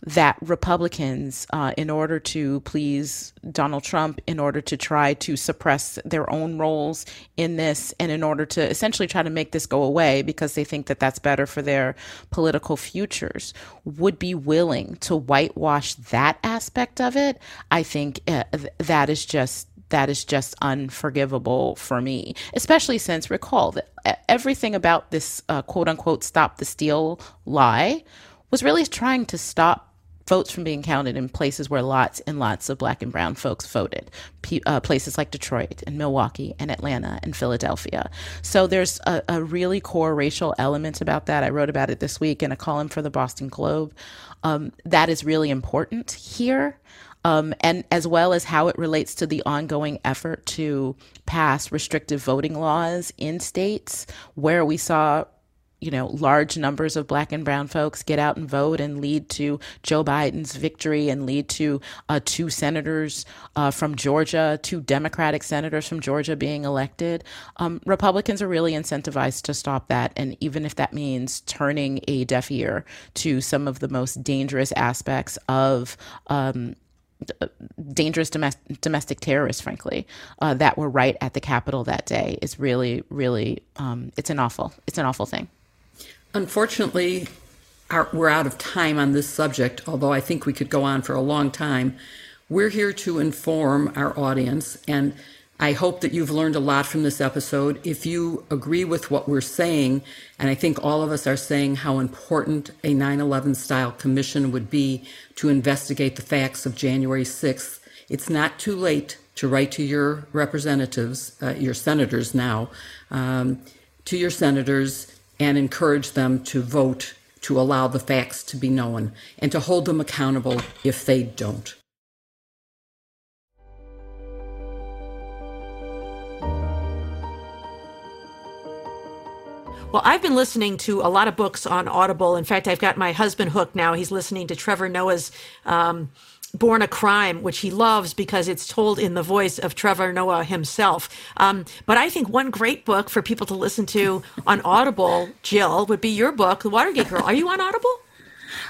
that Republicans, uh, in order to please Donald Trump, in order to try to suppress their own roles in this, and in order to essentially try to make this go away because they think that that's better for their political futures, would be willing to whitewash that aspect of it, I think uh, that is just that is just unforgivable for me, especially since recall that everything about this uh, quote unquote stop the steal lie was really trying to stop votes from being counted in places where lots and lots of black and brown folks voted, P- uh, places like Detroit and Milwaukee and Atlanta and Philadelphia. So there's a, a, really core racial element about that. I wrote about it this week in a column for the Boston Globe. Um, that is really important here. Um, and as well as how it relates to the ongoing effort to pass restrictive voting laws in states where we saw you know, large numbers of black and brown folks get out and vote and lead to Joe Biden's victory and lead to uh, two senators uh, from Georgia, two Democratic senators from Georgia being elected. Um, Republicans are really incentivized to stop that. And even if that means turning a deaf ear to some of the most dangerous aspects of, um, dangerous domestic, domestic terrorists, frankly, uh, that were right at the Capitol that day is really, really, um, it's an awful, it's an awful thing. Unfortunately, we're out of time on this subject, although I think we could go on for a long time. We're here to inform our audience, and I hope that you've learned a lot from this episode. If you agree with what we're saying, and I think all of us are saying how important a 9 11 style commission would be to investigate the facts of January 6th, it's not too late to write to your representatives, uh, your senators now, um, to your senators and encourage them to vote to allow the facts to be known and to hold them accountable if they don't. Well, I've been listening to a lot of books on Audible. In fact, I've got my husband hooked now. He's listening to Trevor Noah's um, Born a Crime, which he loves because it's told in the voice of Trevor Noah himself. Um, but I think one great book for people to listen to on Audible, Jill, would be your book, The Watergate Girl. Are you on Audible?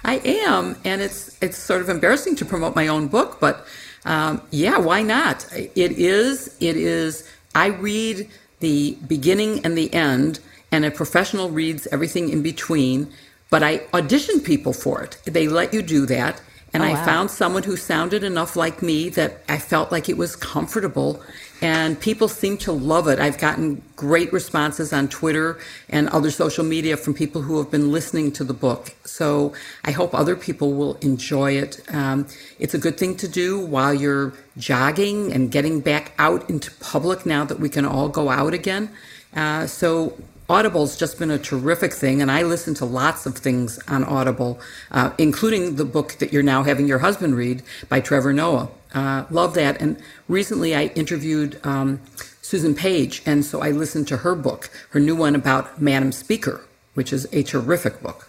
I am, and it's it's sort of embarrassing to promote my own book, but um, yeah, why not? It is. It is. I read the beginning and the end, and a professional reads everything in between. But I audition people for it. They let you do that. And oh, I wow. found someone who sounded enough like me that I felt like it was comfortable. And people seem to love it. I've gotten great responses on Twitter and other social media from people who have been listening to the book. So I hope other people will enjoy it. Um, it's a good thing to do while you're jogging and getting back out into public now that we can all go out again. Uh, so Audible's just been a terrific thing, and I listen to lots of things on Audible, uh, including the book that you're now having your husband read by Trevor Noah. Uh, love that. And recently I interviewed um, Susan Page, and so I listened to her book, her new one about Madam Speaker, which is a terrific book.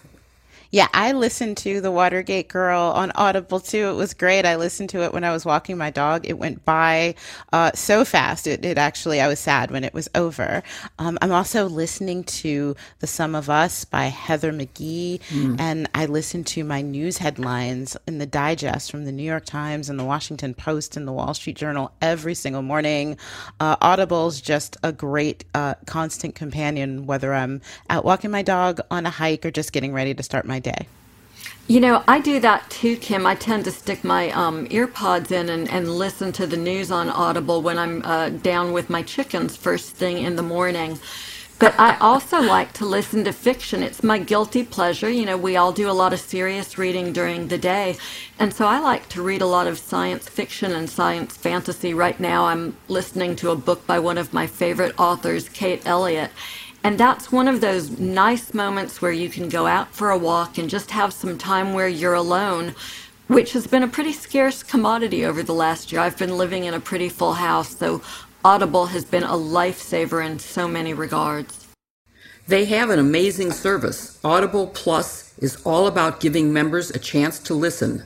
Yeah, I listened to The Watergate Girl on Audible too. It was great. I listened to it when I was walking my dog. It went by uh, so fast. It, it, actually, I was sad when it was over. Um, I'm also listening to The Sum of Us by Heather McGhee. mm. and I listen to my news headlines in the digest from the New York Times and the Washington Post and the Wall Street Journal every single morning. Uh, Audible's just a great uh, constant companion, whether I'm out walking my dog on a hike or just getting ready to start my my day. You know, I do that too, Kim. I tend to stick my um, earpods in and, and listen to the news on Audible when I'm uh, down with my chickens first thing in the morning. But I also like to listen to fiction. It's my guilty pleasure. You know, we all do a lot of serious reading during the day. And so I like to read a lot of science fiction and science fantasy. Right now, I'm listening to a book by one of my favorite authors, Kate Elliott and that's one of those nice moments where you can go out for a walk and just have some time where you're alone, which has been a pretty scarce commodity over the last year. I've been living in a pretty full house, so Audible has been a lifesaver in so many regards. They have an amazing service. Audible Plus is all about giving members a chance to listen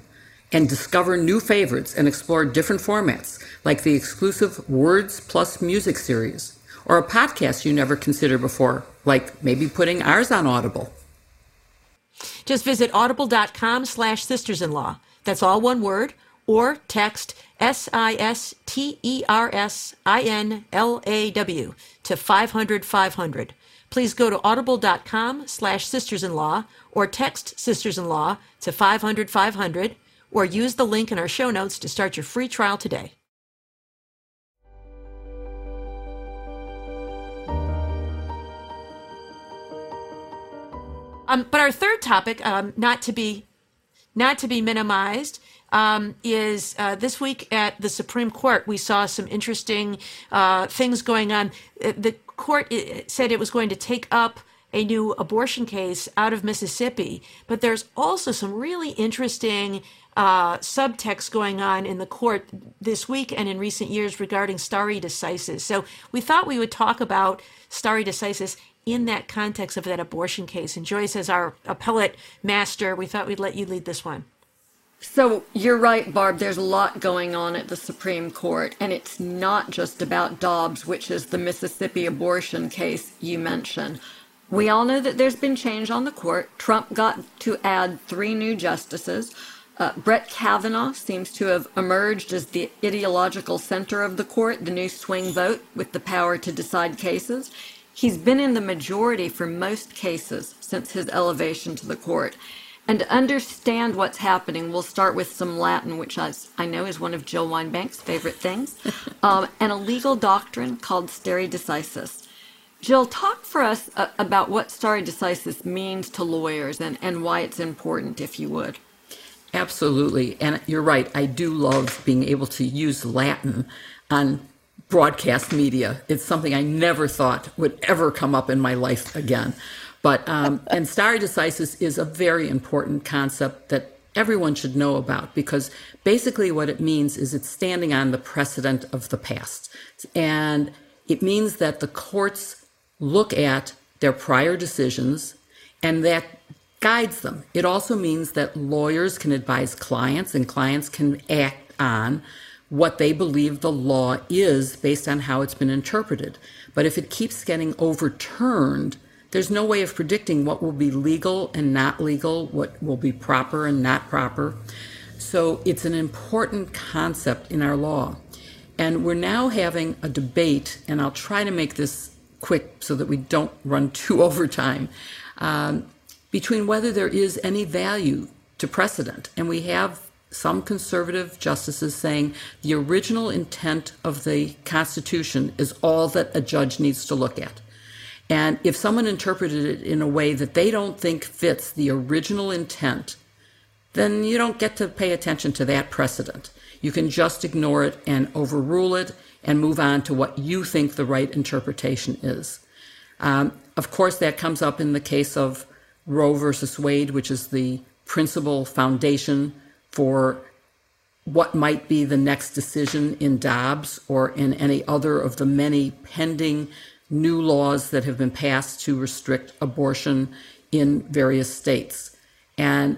and discover new favorites and explore different formats, like the exclusive Words Plus Music series, or a podcast you never considered before, like maybe putting ours on Audible. Just visit audible.com slash sisters-in-law. That's all one word, or text S-I-S-T-E-R-S-I-N-L-A-W to 500 500. Please go to audible.com slash sisters-in-law or text sisters-in-law to 500 500 or use the link in our show notes to start your free trial today. Um, but our third topic, um, not to be not to be minimized, um, is uh, this week at the Supreme Court. We saw some interesting uh, things going on. Uh, the court uh, said it was going to take up a new abortion case out of Mississippi, but there's also some really interesting uh, subtext going on in the court this week and in recent years regarding stare decisis. So we thought we would talk about stare decisis in that context of that abortion case. And Joyce, as our appellate master, we thought we'd let you lead this one. So you're right, Barb. There's a lot going on at the Supreme Court, and it's not just about Dobbs, which is the Mississippi abortion case you mentioned. We all know that there's been change on the court. Trump got to add three new justices. Uh, Brett Kavanaugh seems to have emerged as the ideological center of the court, the new swing vote with the power to decide cases. He's been in the majority for most cases since his elevation to the court. And to understand what's happening, we'll start with some Latin, which I, I know is one of Jill Wine-Banks' favorite things, um, and a legal doctrine called stare decisis. Jill, talk for us uh, about what stare decisis means to lawyers and, and why it's important, if you would. Absolutely. And you're right. I do love being able to use Latin on broadcast media. It's something I never thought would ever come up in my life again. But um, and stare decisis is a very important concept that everyone should know about because basically what it means is it's standing on the precedent of the past, and it means that the courts look at their prior decisions and that guides them. It also means that lawyers can advise clients and clients can act on what they believe the law is based on how it's been interpreted. But if it keeps getting overturned, there's no way of predicting what will be legal and not legal, what will be proper and not proper. So it's an important concept in our law. And we're now having a debate, and I'll try to make this quick so that we don't run too over time, um, between whether there is any value to precedent. And we have some conservative justices saying the original intent of the Constitution is all that a judge needs to look at. And if someone interpreted it in a way that they don't think fits the original intent, then you don't get to pay attention to that precedent. You can just ignore it and overrule it and move on to what you think the right interpretation is. Um, of course, that comes up in the case of Roe versus Wade, which is the principal foundation for what might be the next decision in Dobbs or in any other of the many pending new laws that have been passed to restrict abortion in various states. And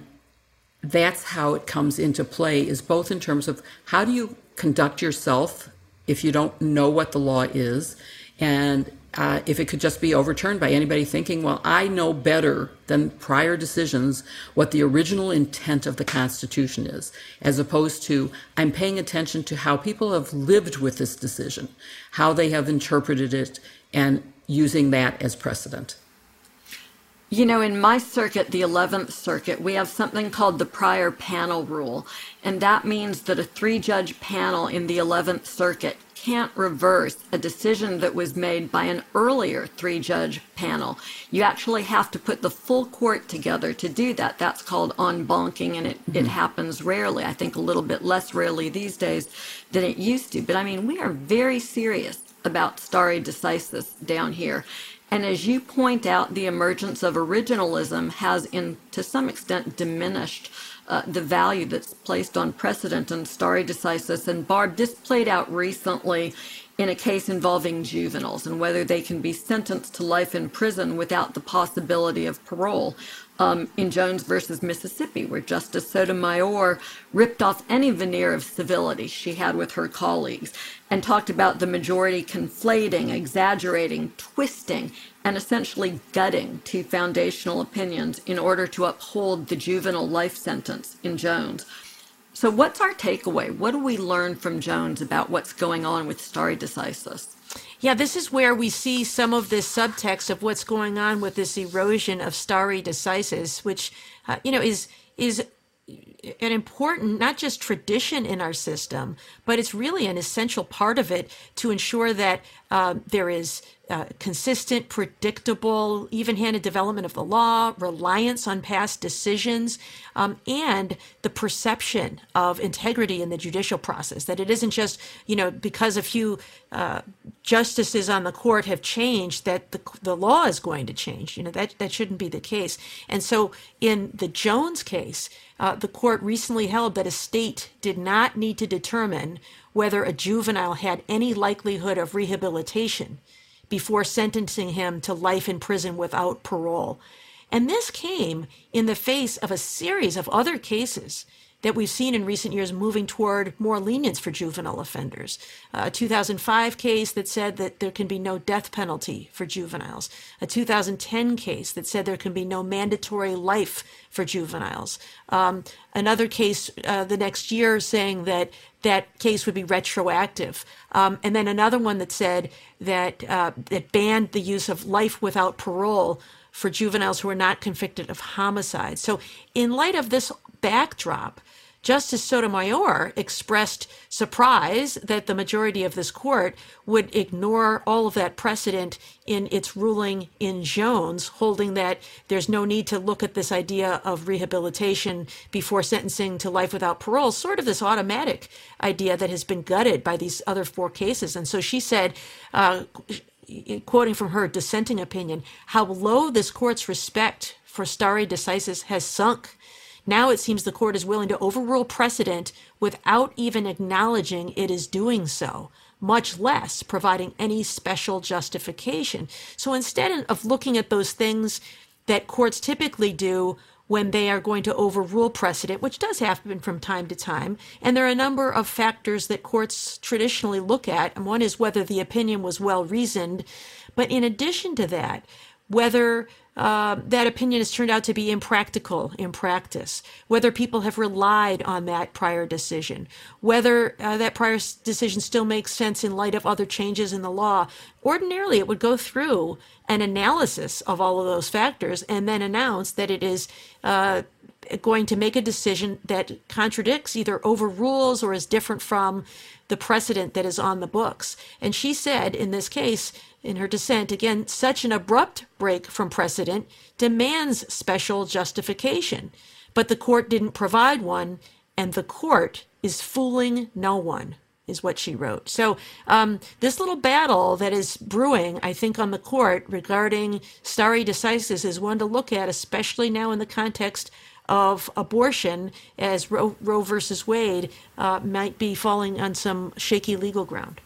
that's how it comes into play is both in terms of how do you conduct yourself if you don't know what the law is and uh, if it could just be overturned by anybody thinking, well, I know better than prior decisions what the original intent of the Constitution is, as opposed to I'm paying attention to how people have lived with this decision, how they have interpreted it, and using that as precedent. You know, in my circuit, the 11th Circuit, we have something called the prior panel rule. And that means that a three judge panel in the 11th Circuit can't reverse a decision that was made by an earlier three judge panel. You actually have to put the full court together to do that. That's called en banquing, and it, mm-hmm. it happens rarely. I think a little bit less rarely these days than it used to. But I mean, we are very serious about stare decisis down here. And as you point out, the emergence of originalism has, in to some extent, diminished uh, the value that's placed on precedent and stare decisis. And Barb, this played out recently in a case involving juveniles and whether they can be sentenced to life in prison without the possibility of parole. Um, in Jones versus Mississippi, where Justice Sotomayor ripped off any veneer of civility she had with her colleagues and talked about the majority conflating, exaggerating, twisting, and essentially gutting two foundational opinions in order to uphold the juvenile life sentence in Jones. So, what's our takeaway? What do we learn from Jones about what's going on with stare decisis? Yeah, this is where we see some of this subtext of what's going on with this erosion of stare decisis, which uh, you know is is an important not just tradition in our system, but it's really an essential part of it to ensure that uh, there is uh, consistent, predictable, even handed development of the law, reliance on past decisions, um, and the perception of integrity in the judicial process. That it isn't just, you know, because a few uh, justices on the court have changed that the, the law is going to change. You know, that, that shouldn't be the case. And so in the Jones case, uh, the court recently held that a state did not need to determine whether a juvenile had any likelihood of rehabilitation before sentencing him to life in prison without parole. And this came in the face of a series of other cases that we've seen in recent years moving toward more lenience for juvenile offenders. A 2005 case that said that there can be no death penalty for juveniles. A 2010 case that said there can be no mandatory life for juveniles. Um, another case uh, the next year saying that that case would be retroactive. Um, and then another one that said that uh, that banned the use of life without parole for juveniles who are not convicted of homicide. So, in light of this backdrop, Justice Sotomayor expressed surprise that the majority of this court would ignore all of that precedent in its ruling in Jones, holding that there's no need to look at this idea of rehabilitation before sentencing to life without parole, sort of this automatic idea that has been gutted by these other four cases. And so she said, uh, quoting from her dissenting opinion, how low this court's respect for stare decisis has sunk now it seems the court is willing to overrule precedent without even acknowledging it is doing so, much less providing any special justification. So instead of looking at those things that courts typically do when they are going to overrule precedent, which does happen from time to time. And there are a number of factors that courts traditionally look at. And one is whether the opinion was well reasoned. But in addition to that, whether uh, that opinion has turned out to be impractical in practice, whether people have relied on that prior decision, whether uh, that prior decision still makes sense in light of other changes in the law. Ordinarily, it would go through an analysis of all of those factors and then announce that it is uh, going to make a decision that contradicts, either overrules, or is different from the precedent that is on the books. And she said in this case, in her dissent, again, such an abrupt break from precedent demands special justification. But the court didn't provide one, and the court is fooling no one, is what she wrote. So, um, this little battle that is brewing, I think, on the court regarding stare decisis is one to look at, especially now in the context of abortion, as Roe, Roe versus Wade uh, might be falling on some shaky legal ground.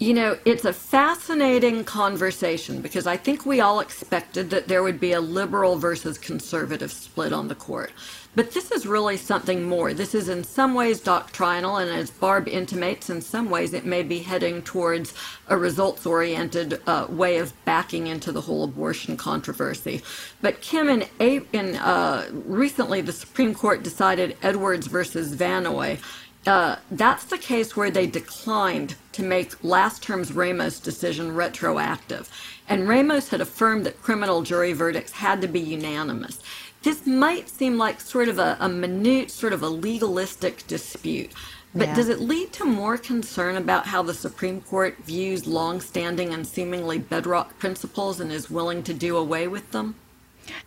You know, it's a fascinating conversation because I think we all expected that there would be a liberal versus conservative split on the court. But this is really something more. This is in some ways doctrinal, and as Barb intimates, in some ways it may be heading towards a results oriented uh, way of backing into the whole abortion controversy. But Kim, in, in uh, recently the Supreme Court decided Edwards versus Vannoy uh, that's the case where they declined to make last term's Ramos decision retroactive. And Ramos had affirmed that criminal jury verdicts had to be unanimous. This might seem like sort of a, a minute, sort of a legalistic dispute. But yeah. does it lead to more concern about how the Supreme Court views longstanding and seemingly bedrock principles and is willing to do away with them?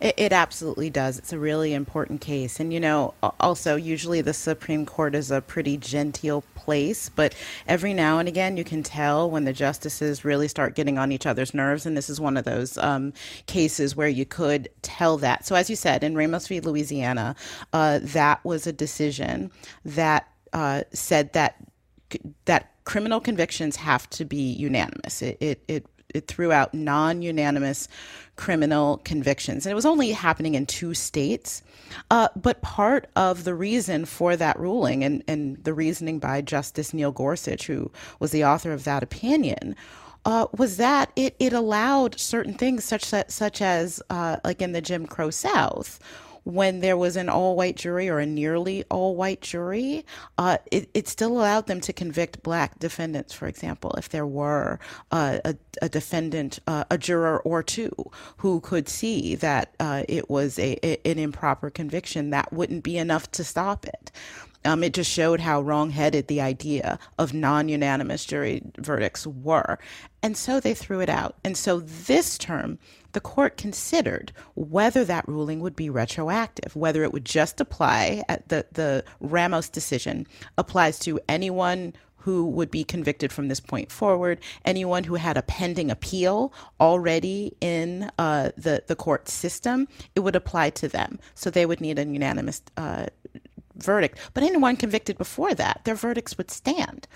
It, it, absolutely does. It's a really important case. And, you know, also, usually the Supreme Court is a pretty genteel place, but every now and again you can tell when the justices really start getting on each other's nerves. And this is one of those um, cases where you could tell that. So, as you said, in Ramos v. Louisiana, uh, that was a decision that uh, said that that criminal convictions have to be unanimous. It it it, it threw out non-unanimous criminal convictions, and it was only happening in two states. Uh, but part of the reason for that ruling, and and the reasoning by Justice Neil Gorsuch, who was the author of that opinion. Uh, was that it, it allowed certain things such that, such as uh, like in the Jim Crow South, when there was an all white jury or a nearly all white jury, uh, it, it, still allowed them to convict black defendants, for example, if there were uh, a, a, defendant, uh, a juror or two who could see that uh, it was a, a, an improper conviction, that wouldn't be enough to stop it. Um, it just showed how wrongheaded the idea of non unanimous jury verdicts were. And so they threw it out. And so this term, the court considered whether that ruling would be retroactive, whether it would just apply at the, the Ramos decision applies to anyone who would be convicted from this point forward, anyone who had a pending appeal already in uh, the, the court system, it would apply to them. So they would need a unanimous uh, verdict. But anyone convicted before that, their verdicts would stand.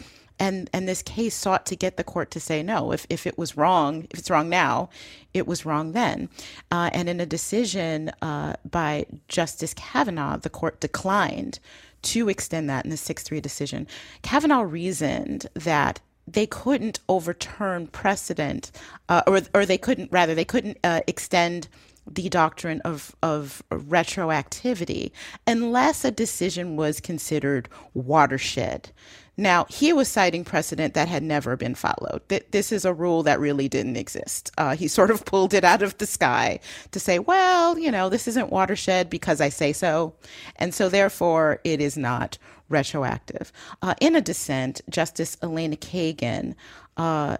And and this case sought to get the court to say no. If if it was wrong, if it's wrong now, it was wrong then. Uh, and in a decision uh, by Justice Kavanaugh, the court declined to extend that in the six three decision. Kavanaugh reasoned that they couldn't overturn precedent, uh, or or they couldn't rather they couldn't uh, extend the doctrine of, of retroactivity unless a decision was considered watershed. Now, he was citing precedent that had never been followed. This is a rule that really didn't exist. Uh, he sort of pulled it out of the sky to say, well, you know, this isn't watershed because I say so. And so, therefore, it is not retroactive. Uh, in a dissent, Justice Elena Kagan uh,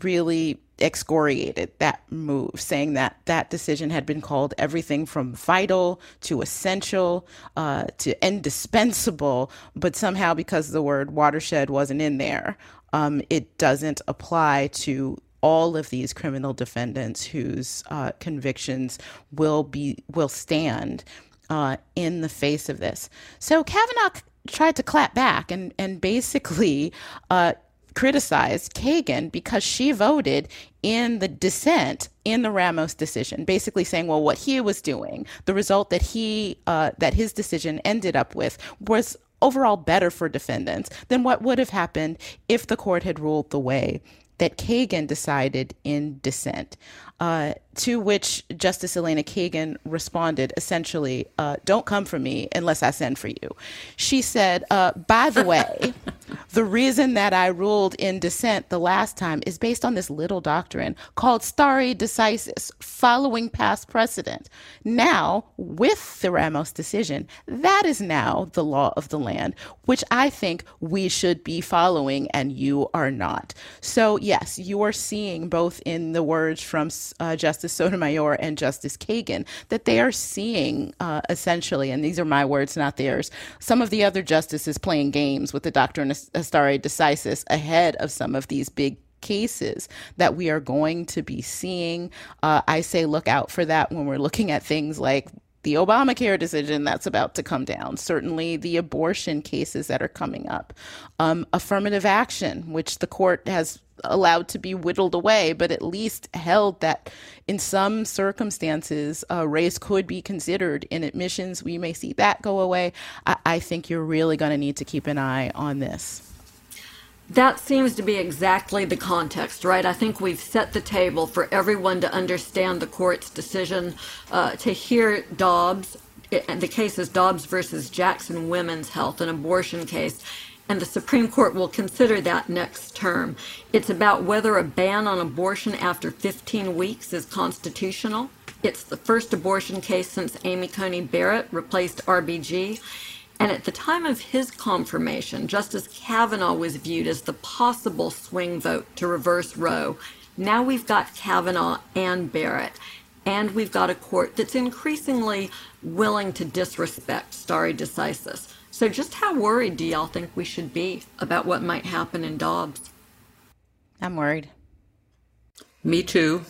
really excoriated that move, saying that that decision had been called everything from vital to essential uh, to indispensable, but somehow because the word watershed wasn't in there, um, it doesn't apply to all of these criminal defendants whose uh, convictions will be will stand uh, in the face of this. So Kavanaugh tried to clap back and and basically uh, criticized Kagan because she voted in the dissent in the Ramos decision, basically saying, well, what he was doing, the result that he uh, that his decision ended up with was overall better for defendants than what would have happened if the court had ruled the way that Kagan decided in dissent. Uh, to which Justice Elena Kagan responded essentially, uh, Don't come for me unless I send for you. She said, uh, By the way, the reason that I ruled in dissent the last time is based on this little doctrine called stare decisis, following past precedent. Now, with the Ramos decision, that is now the law of the land, which I think we should be following, and you are not. So, yes, you are seeing both in the words from uh, Justice Sotomayor and Justice Kagan that they are seeing uh, essentially, and these are my words, not theirs, some of the other justices playing games with the doctrine of stare decisis ahead of some of these big cases that we are going to be seeing. Uh, I say look out for that when we're looking at things like the Obamacare decision that's about to come down, certainly the abortion cases that are coming up, um, affirmative action, which the court has allowed to be whittled away, but at least held that in some circumstances, uh, race could be considered in admissions. We may see that go away. I, I think you're really going to need to keep an eye on this. That seems to be exactly the context, right? I think we've set the table for everyone to understand the court's decision uh, to hear Dobbs. And the case is Dobbs versus Jackson Women's Health, an abortion case and the Supreme Court will consider that next term. It's about whether a ban on abortion after 15 weeks is constitutional. It's the first abortion case since Amy Coney Barrett replaced RBG. And at the time of his confirmation, Justice Kavanaugh was viewed as the possible swing vote to reverse Roe. Now we've got Kavanaugh and Barrett, and we've got a court that's increasingly willing to disrespect stare decisis. So, just how worried do y'all think we should be about what might happen in Dobbs? I'm worried. Me too.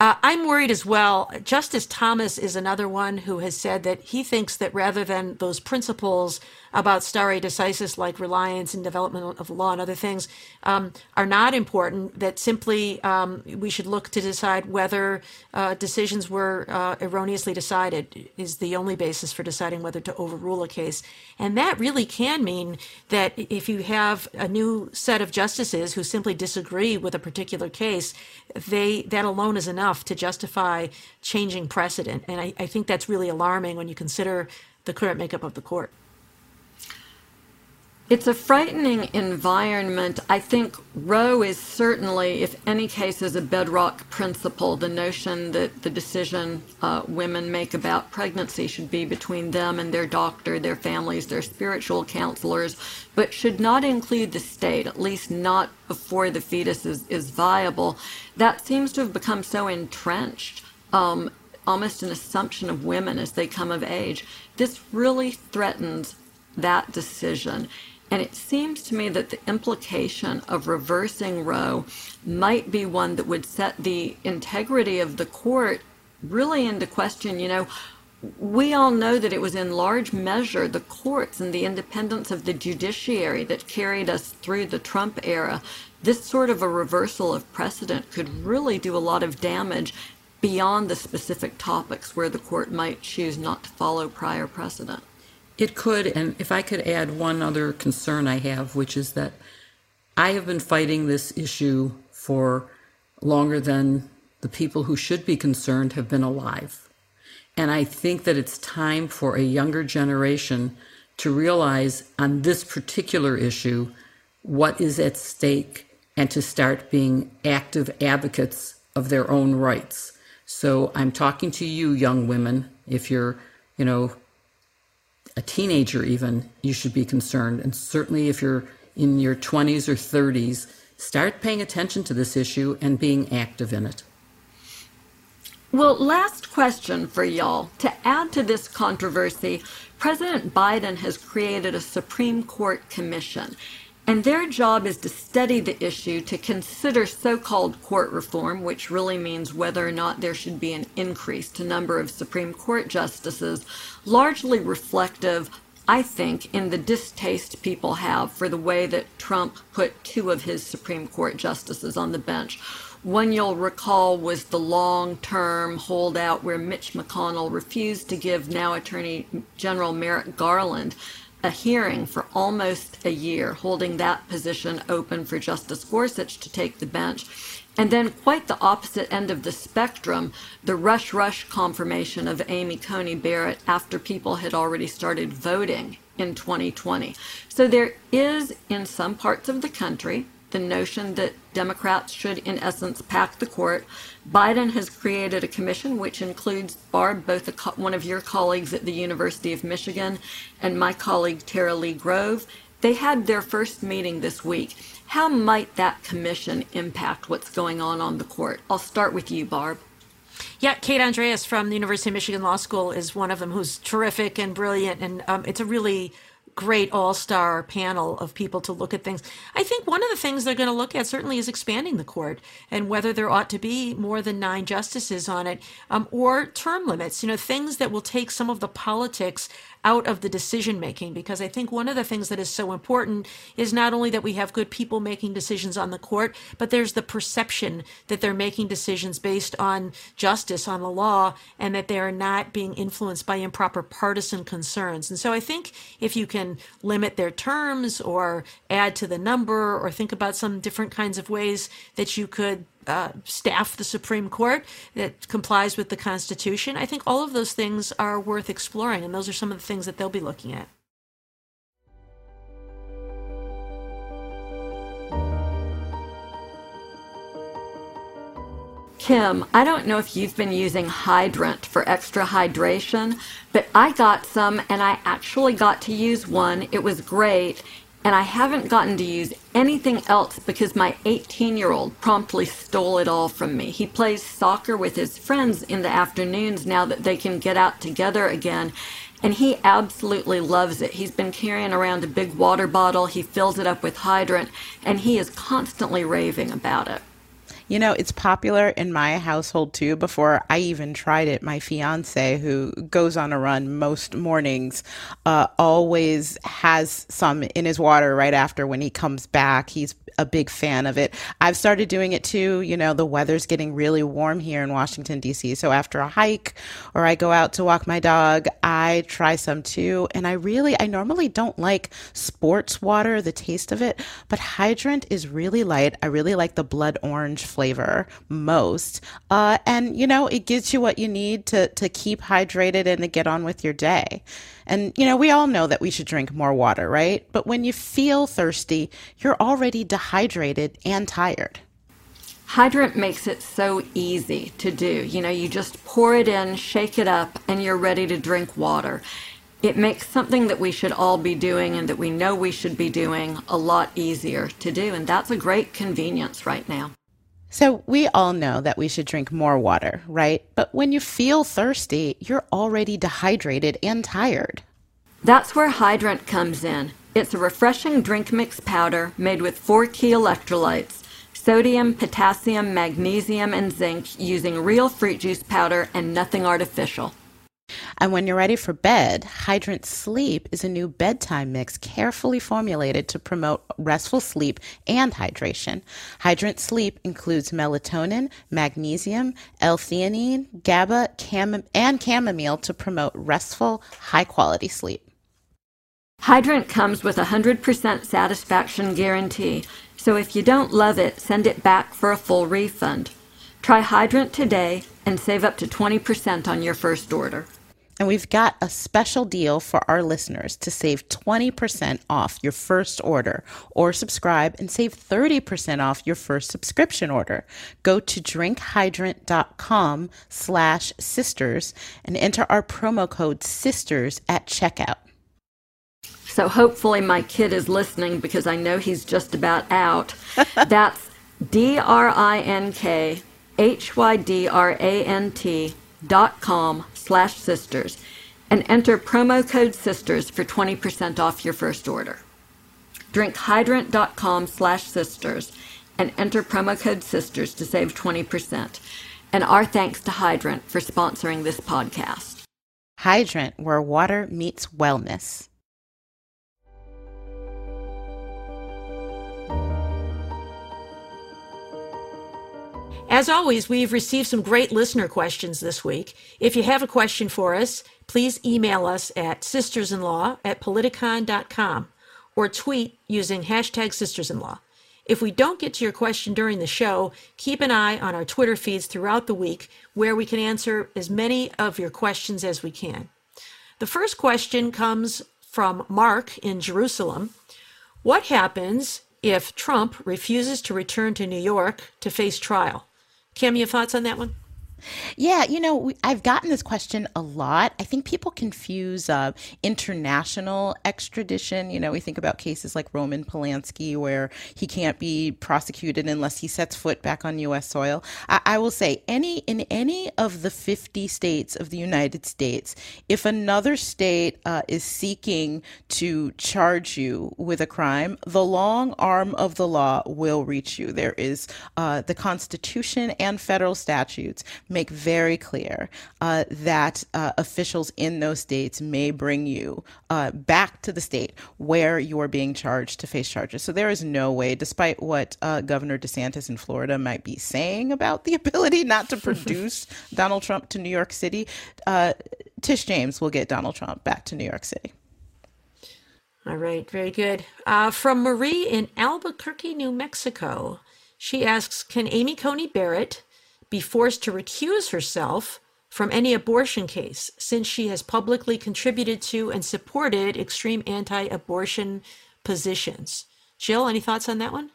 Uh, I'm worried as well. Justice Thomas is another one who has said that he thinks that rather than those principles about stare decisis like reliance and development of law and other things um, are not important, that simply um, we should look to decide whether uh, decisions were uh, erroneously decided is the only basis for deciding whether to overrule a case. And that really can mean that if you have a new set of justices who simply disagree with a particular case, they that alone is enough to justify changing precedent. And I, I think that's really alarming when you consider the current makeup of the court. It's a frightening environment. I think Roe is certainly, if any case, is a bedrock principle. The notion that the decision uh, women make about pregnancy should be between them and their doctor, their families, their spiritual counselors, but should not include the state, at least not before the fetus is, is viable. That seems to have become so entrenched. Um, almost an assumption of women as they come of age. This really threatens that decision. And it seems to me that the implication of reversing Roe might be one that would set the integrity of the court really into question. You know, we all know that it was in large measure the courts and the independence of the judiciary that carried us through the Trump era. This sort of a reversal of precedent could really do a lot of damage beyond the specific topics where the court might choose not to follow prior precedent. It could, and if I could add one other concern I have, which is that I have been fighting this issue for longer than the people who should be concerned have been alive. And I think that it's time for a younger generation to realize on this particular issue what is at stake and to start being active advocates of their own rights. So I'm talking to you, young women. If you're, you know, a teenager, even, you should be concerned. And certainly if you're in your 20s or 30s, start paying attention to this issue and being active in it. Well, last question for y'all. To add to this controversy, President Biden has created a Supreme Court commission. And their job is to study the issue, to consider so called court reform, which really means whether or not there should be an increase to number of Supreme Court justices, largely reflective, I think, in the distaste people have for the way that Trump put two of his Supreme Court justices on the bench. One you'll recall was the long term holdout where Mitch McConnell refused to give now Attorney General Merrick Garland a hearing for almost a year, holding that position open for Justice Gorsuch to take the bench. And then, quite the opposite end of the spectrum, the rush rush confirmation of Amy Coney Barrett after people had already started voting in 2020. So, there is in some parts of the country the notion that Democrats should, in essence, pack the court. Biden has created a commission which includes Barb, both co- one of your colleagues at the University of Michigan and my colleague Tara Leigh Grove. They had their first meeting this week. How might that commission impact what's going on on the court? I'll start with you, Barb. Yeah, Kate Andrias from the University of Michigan Law School is one of them who's terrific and brilliant. And um, it's a really great all star panel of people to look at things. I think one of the things they're going to look at certainly is expanding the court and whether there ought to be more than nine justices on it um, or term limits, you know, things that will take some of the politics out of the decision making because I think one of the things that is so important is not only that we have good people making decisions on the court, but there's the perception that they're making decisions based on justice, on the law, and that they are not being influenced by improper partisan concerns. And so I think if you can limit their terms or add to the number or think about some different kinds of ways that you could uh, staff the Supreme Court that complies with the Constitution. I think all of those things are worth exploring, and those are some of the things that they'll be looking at. Kim, I don't know if you've been using Hydrant for extra hydration, but I got some and I actually got to use one. It was great and I haven't gotten to use anything else because my 18 year old promptly stole it all from me. He plays soccer with his friends in the afternoons now that they can get out together again. And he absolutely loves it. He's been carrying around a big water bottle. He fills it up with hydrant, and he is constantly raving about it. You know, it's popular in my household too. Before I even tried it, my fiance, who goes on a run most mornings, uh, always has some in his water right after when he comes back. He's a big fan of it. I've started doing it too. You know, the weather's getting really warm here in Washington, D.C. So after a hike or I go out to walk my dog, I try some too. And I really, I normally don't like sports water, the taste of it, but hydrant is really light. I really like the blood orange flavor most. Uh, and, you know, it gives you what you need to, to keep hydrated and to get on with your day. And, you know, we all know that we should drink more water, right? But when you feel thirsty, you're already dehydrated and tired. Hydrant makes it so easy to do. You know, you just pour it in, shake it up, and you're ready to drink water. It makes something that we should all be doing and that we know we should be doing a lot easier to do. And that's a great convenience right now. So, we all know that we should drink more water, right? But when you feel thirsty, you're already dehydrated and tired. That's where Hydrant comes in. It's a refreshing drink mix powder made with four key electrolytes sodium, potassium, magnesium, and zinc using real fruit juice powder and nothing artificial. And when you're ready for bed, Hydrant Sleep is a new bedtime mix carefully formulated to promote restful sleep and hydration. Hydrant Sleep includes melatonin, magnesium, L-theanine, GABA, cham- and chamomile to promote restful, high quality sleep. Hydrant comes with a 100% satisfaction guarantee, so if you don't love it, send it back for a full refund. Try Hydrant today and save up to 20% on your first order. And we've got a special deal for our listeners to save 20% off your first order or subscribe and save 30% off your first subscription order. Go to drinkhydrant.com slash sisters and enter our promo code sisters at checkout. So hopefully my kid is listening because I know he's just about out. That's D R I N K H Y D R A N T dot com slash sisters and enter promo code sisters for 20% off your first order. Drinkhydrant.com slash sisters and enter promo code sisters to save 20%. And our thanks to Hydrant for sponsoring this podcast. Hydrant, where water meets wellness. As always, we've received some great listener questions this week. If you have a question for us, please email us at sistersinlaw at politicon.com or tweet using hashtag sistersinlaw. If we don't get to your question during the show, keep an eye on our Twitter feeds throughout the week where we can answer as many of your questions as we can. The first question comes from Mark in Jerusalem. What happens if Trump refuses to return to New York to face trial? Kim, your thoughts on that one? Yeah, you know, we, I've gotten this question a lot. I think people confuse uh, international extradition. You know, we think about cases like Roman Polanski, where he can't be prosecuted unless he sets foot back on U.S. soil. I, I will say, any in any of the 50 states of the United States, if another state uh, is seeking to charge you with a crime, the long arm of the law will reach you. There is uh, the Constitution and federal statutes make very clear uh, that uh, officials in those states may bring you uh, back to the state where you are being charged to face charges. So there is no way, despite what uh, Governor DeSantis in Florida might be saying about the ability not to produce Donald Trump to New York City, uh, Tish James will get Donald Trump back to New York City. All right, very good. Uh, from Marie in Albuquerque, New Mexico. She asks Can Amy Coney Barrett be forced to recuse herself from any abortion case since she has publicly contributed to and supported extreme anti abortion positions. Jill, any thoughts on that one?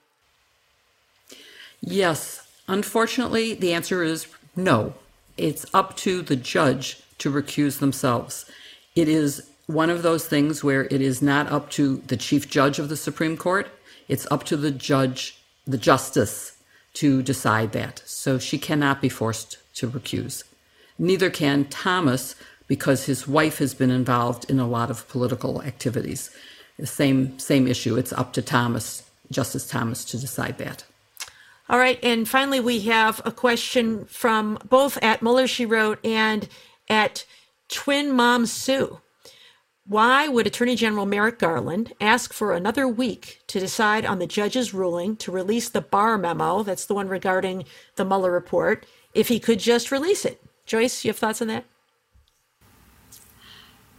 Yes. Unfortunately, the answer is no. It's up to the judge to recuse themselves. It is one of those things where it is not up to the chief judge of the Supreme Court, it's up to the judge, the justice to decide that. So she cannot be forced to recuse. Neither can Thomas because his wife has been involved in a lot of political activities. The same same issue. It's up to Thomas, Justice Thomas, to decide that. All right, and finally, we have a question from both at Mueller She Wrote and at Twin Mom Sue. Why would Attorney General Merrick Garland ask for another week to decide on the judge's ruling to release the Barr memo? That's the one regarding the Mueller report. If he could just release it, Joyce, you have thoughts on that?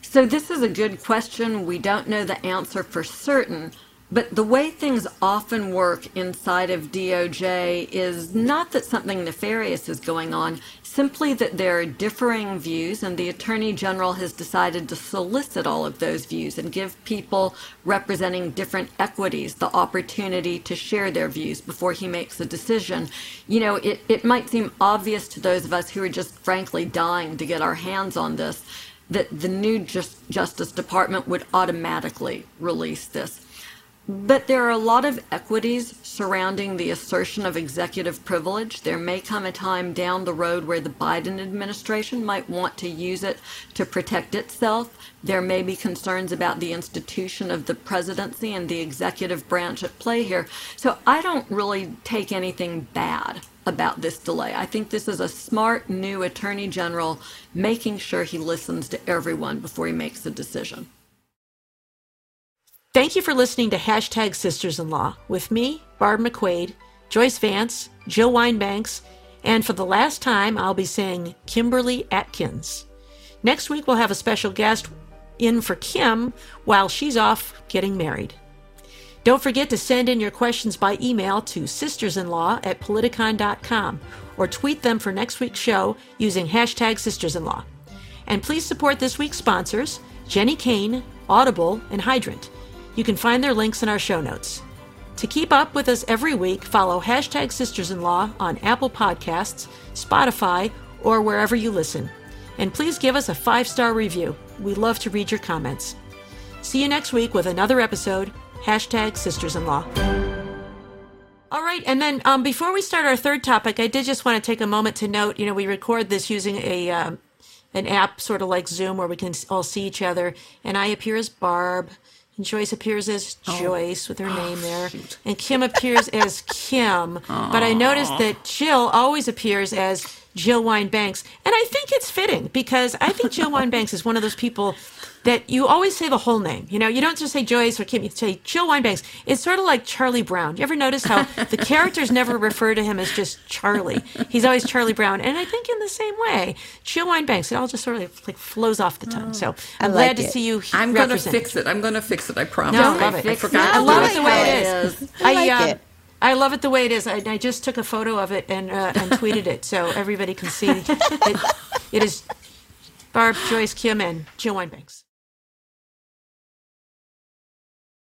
So, this is a good question. We don't know the answer for certain. But the way things often work inside of DOJ is not that something nefarious is going on, simply that there are differing views, and the Attorney General has decided to solicit all of those views and give people representing different equities the opportunity to share their views before he makes a decision. You know, it, it might seem obvious to those of us who are just frankly dying to get our hands on this that the new Just, Justice Department would automatically release this. But there are a lot of equities surrounding the assertion of executive privilege. There may come a time down the road where the Biden administration might want to use it to protect itself. There may be concerns about the institution of the presidency and the executive branch at play here. So I don't really take anything bad about this delay. I think this is a smart new attorney general making sure he listens to everyone before he makes a decision. Thank you for listening to Hashtag Sisters in Law with me, Barb McQuade, Joyce Vance, Jill Wine-Banks, and for the last time, I'll be saying Kimberly Atkins. Next week, we'll have a special guest in for Kim while she's off getting married. Don't forget to send in your questions by email to sistersinlaw at politicon.com or tweet them for next week's show using hashtag sistersinlaw. And please support this week's sponsors Jenni Kayne, Audible, and Hydrant. You can find their links in our show notes. To keep up with us every week, follow hashtag Sisters in Law on Apple Podcasts, Spotify, or wherever you listen. And please give us a five star review. We love to read your comments. See you next week with another episode. Hashtag Sisters in Law. All right, and then um, before we start our third topic, I did just want to take a moment to note. You know, we record this using a um, an app, sort of like Zoom, where we can all see each other, and I appear as Barb. And Joyce appears as oh. Joyce with her oh, name there. Shoot. And Kim appears as Kim. But I noticed that Jill always appears as Jill Wine-Banks. And I think it's fitting because I think Jill Wine-Banks is one of those people that you always say the whole name. You know, you don't just say Joyce or Kim, you say Jill Wine-Banks. It's sort of like Charlie Brown. You ever notice how the characters never refer to him as just Charlie? He's always Charlie Brown. And I think in the same way, Jill Wine-Banks, it all just sort of like flows off the tongue. So I'm glad to see you. I'm going to fix it. I'm going to fix it. I promise. No, I love it. I forgot. I love it the way it is. I like uh, it. I love it the way it is. I, I just took a photo of it and uh, and tweeted it so everybody can see it. It is Barb, Joyce, Kim, and Jill Wine-Banks.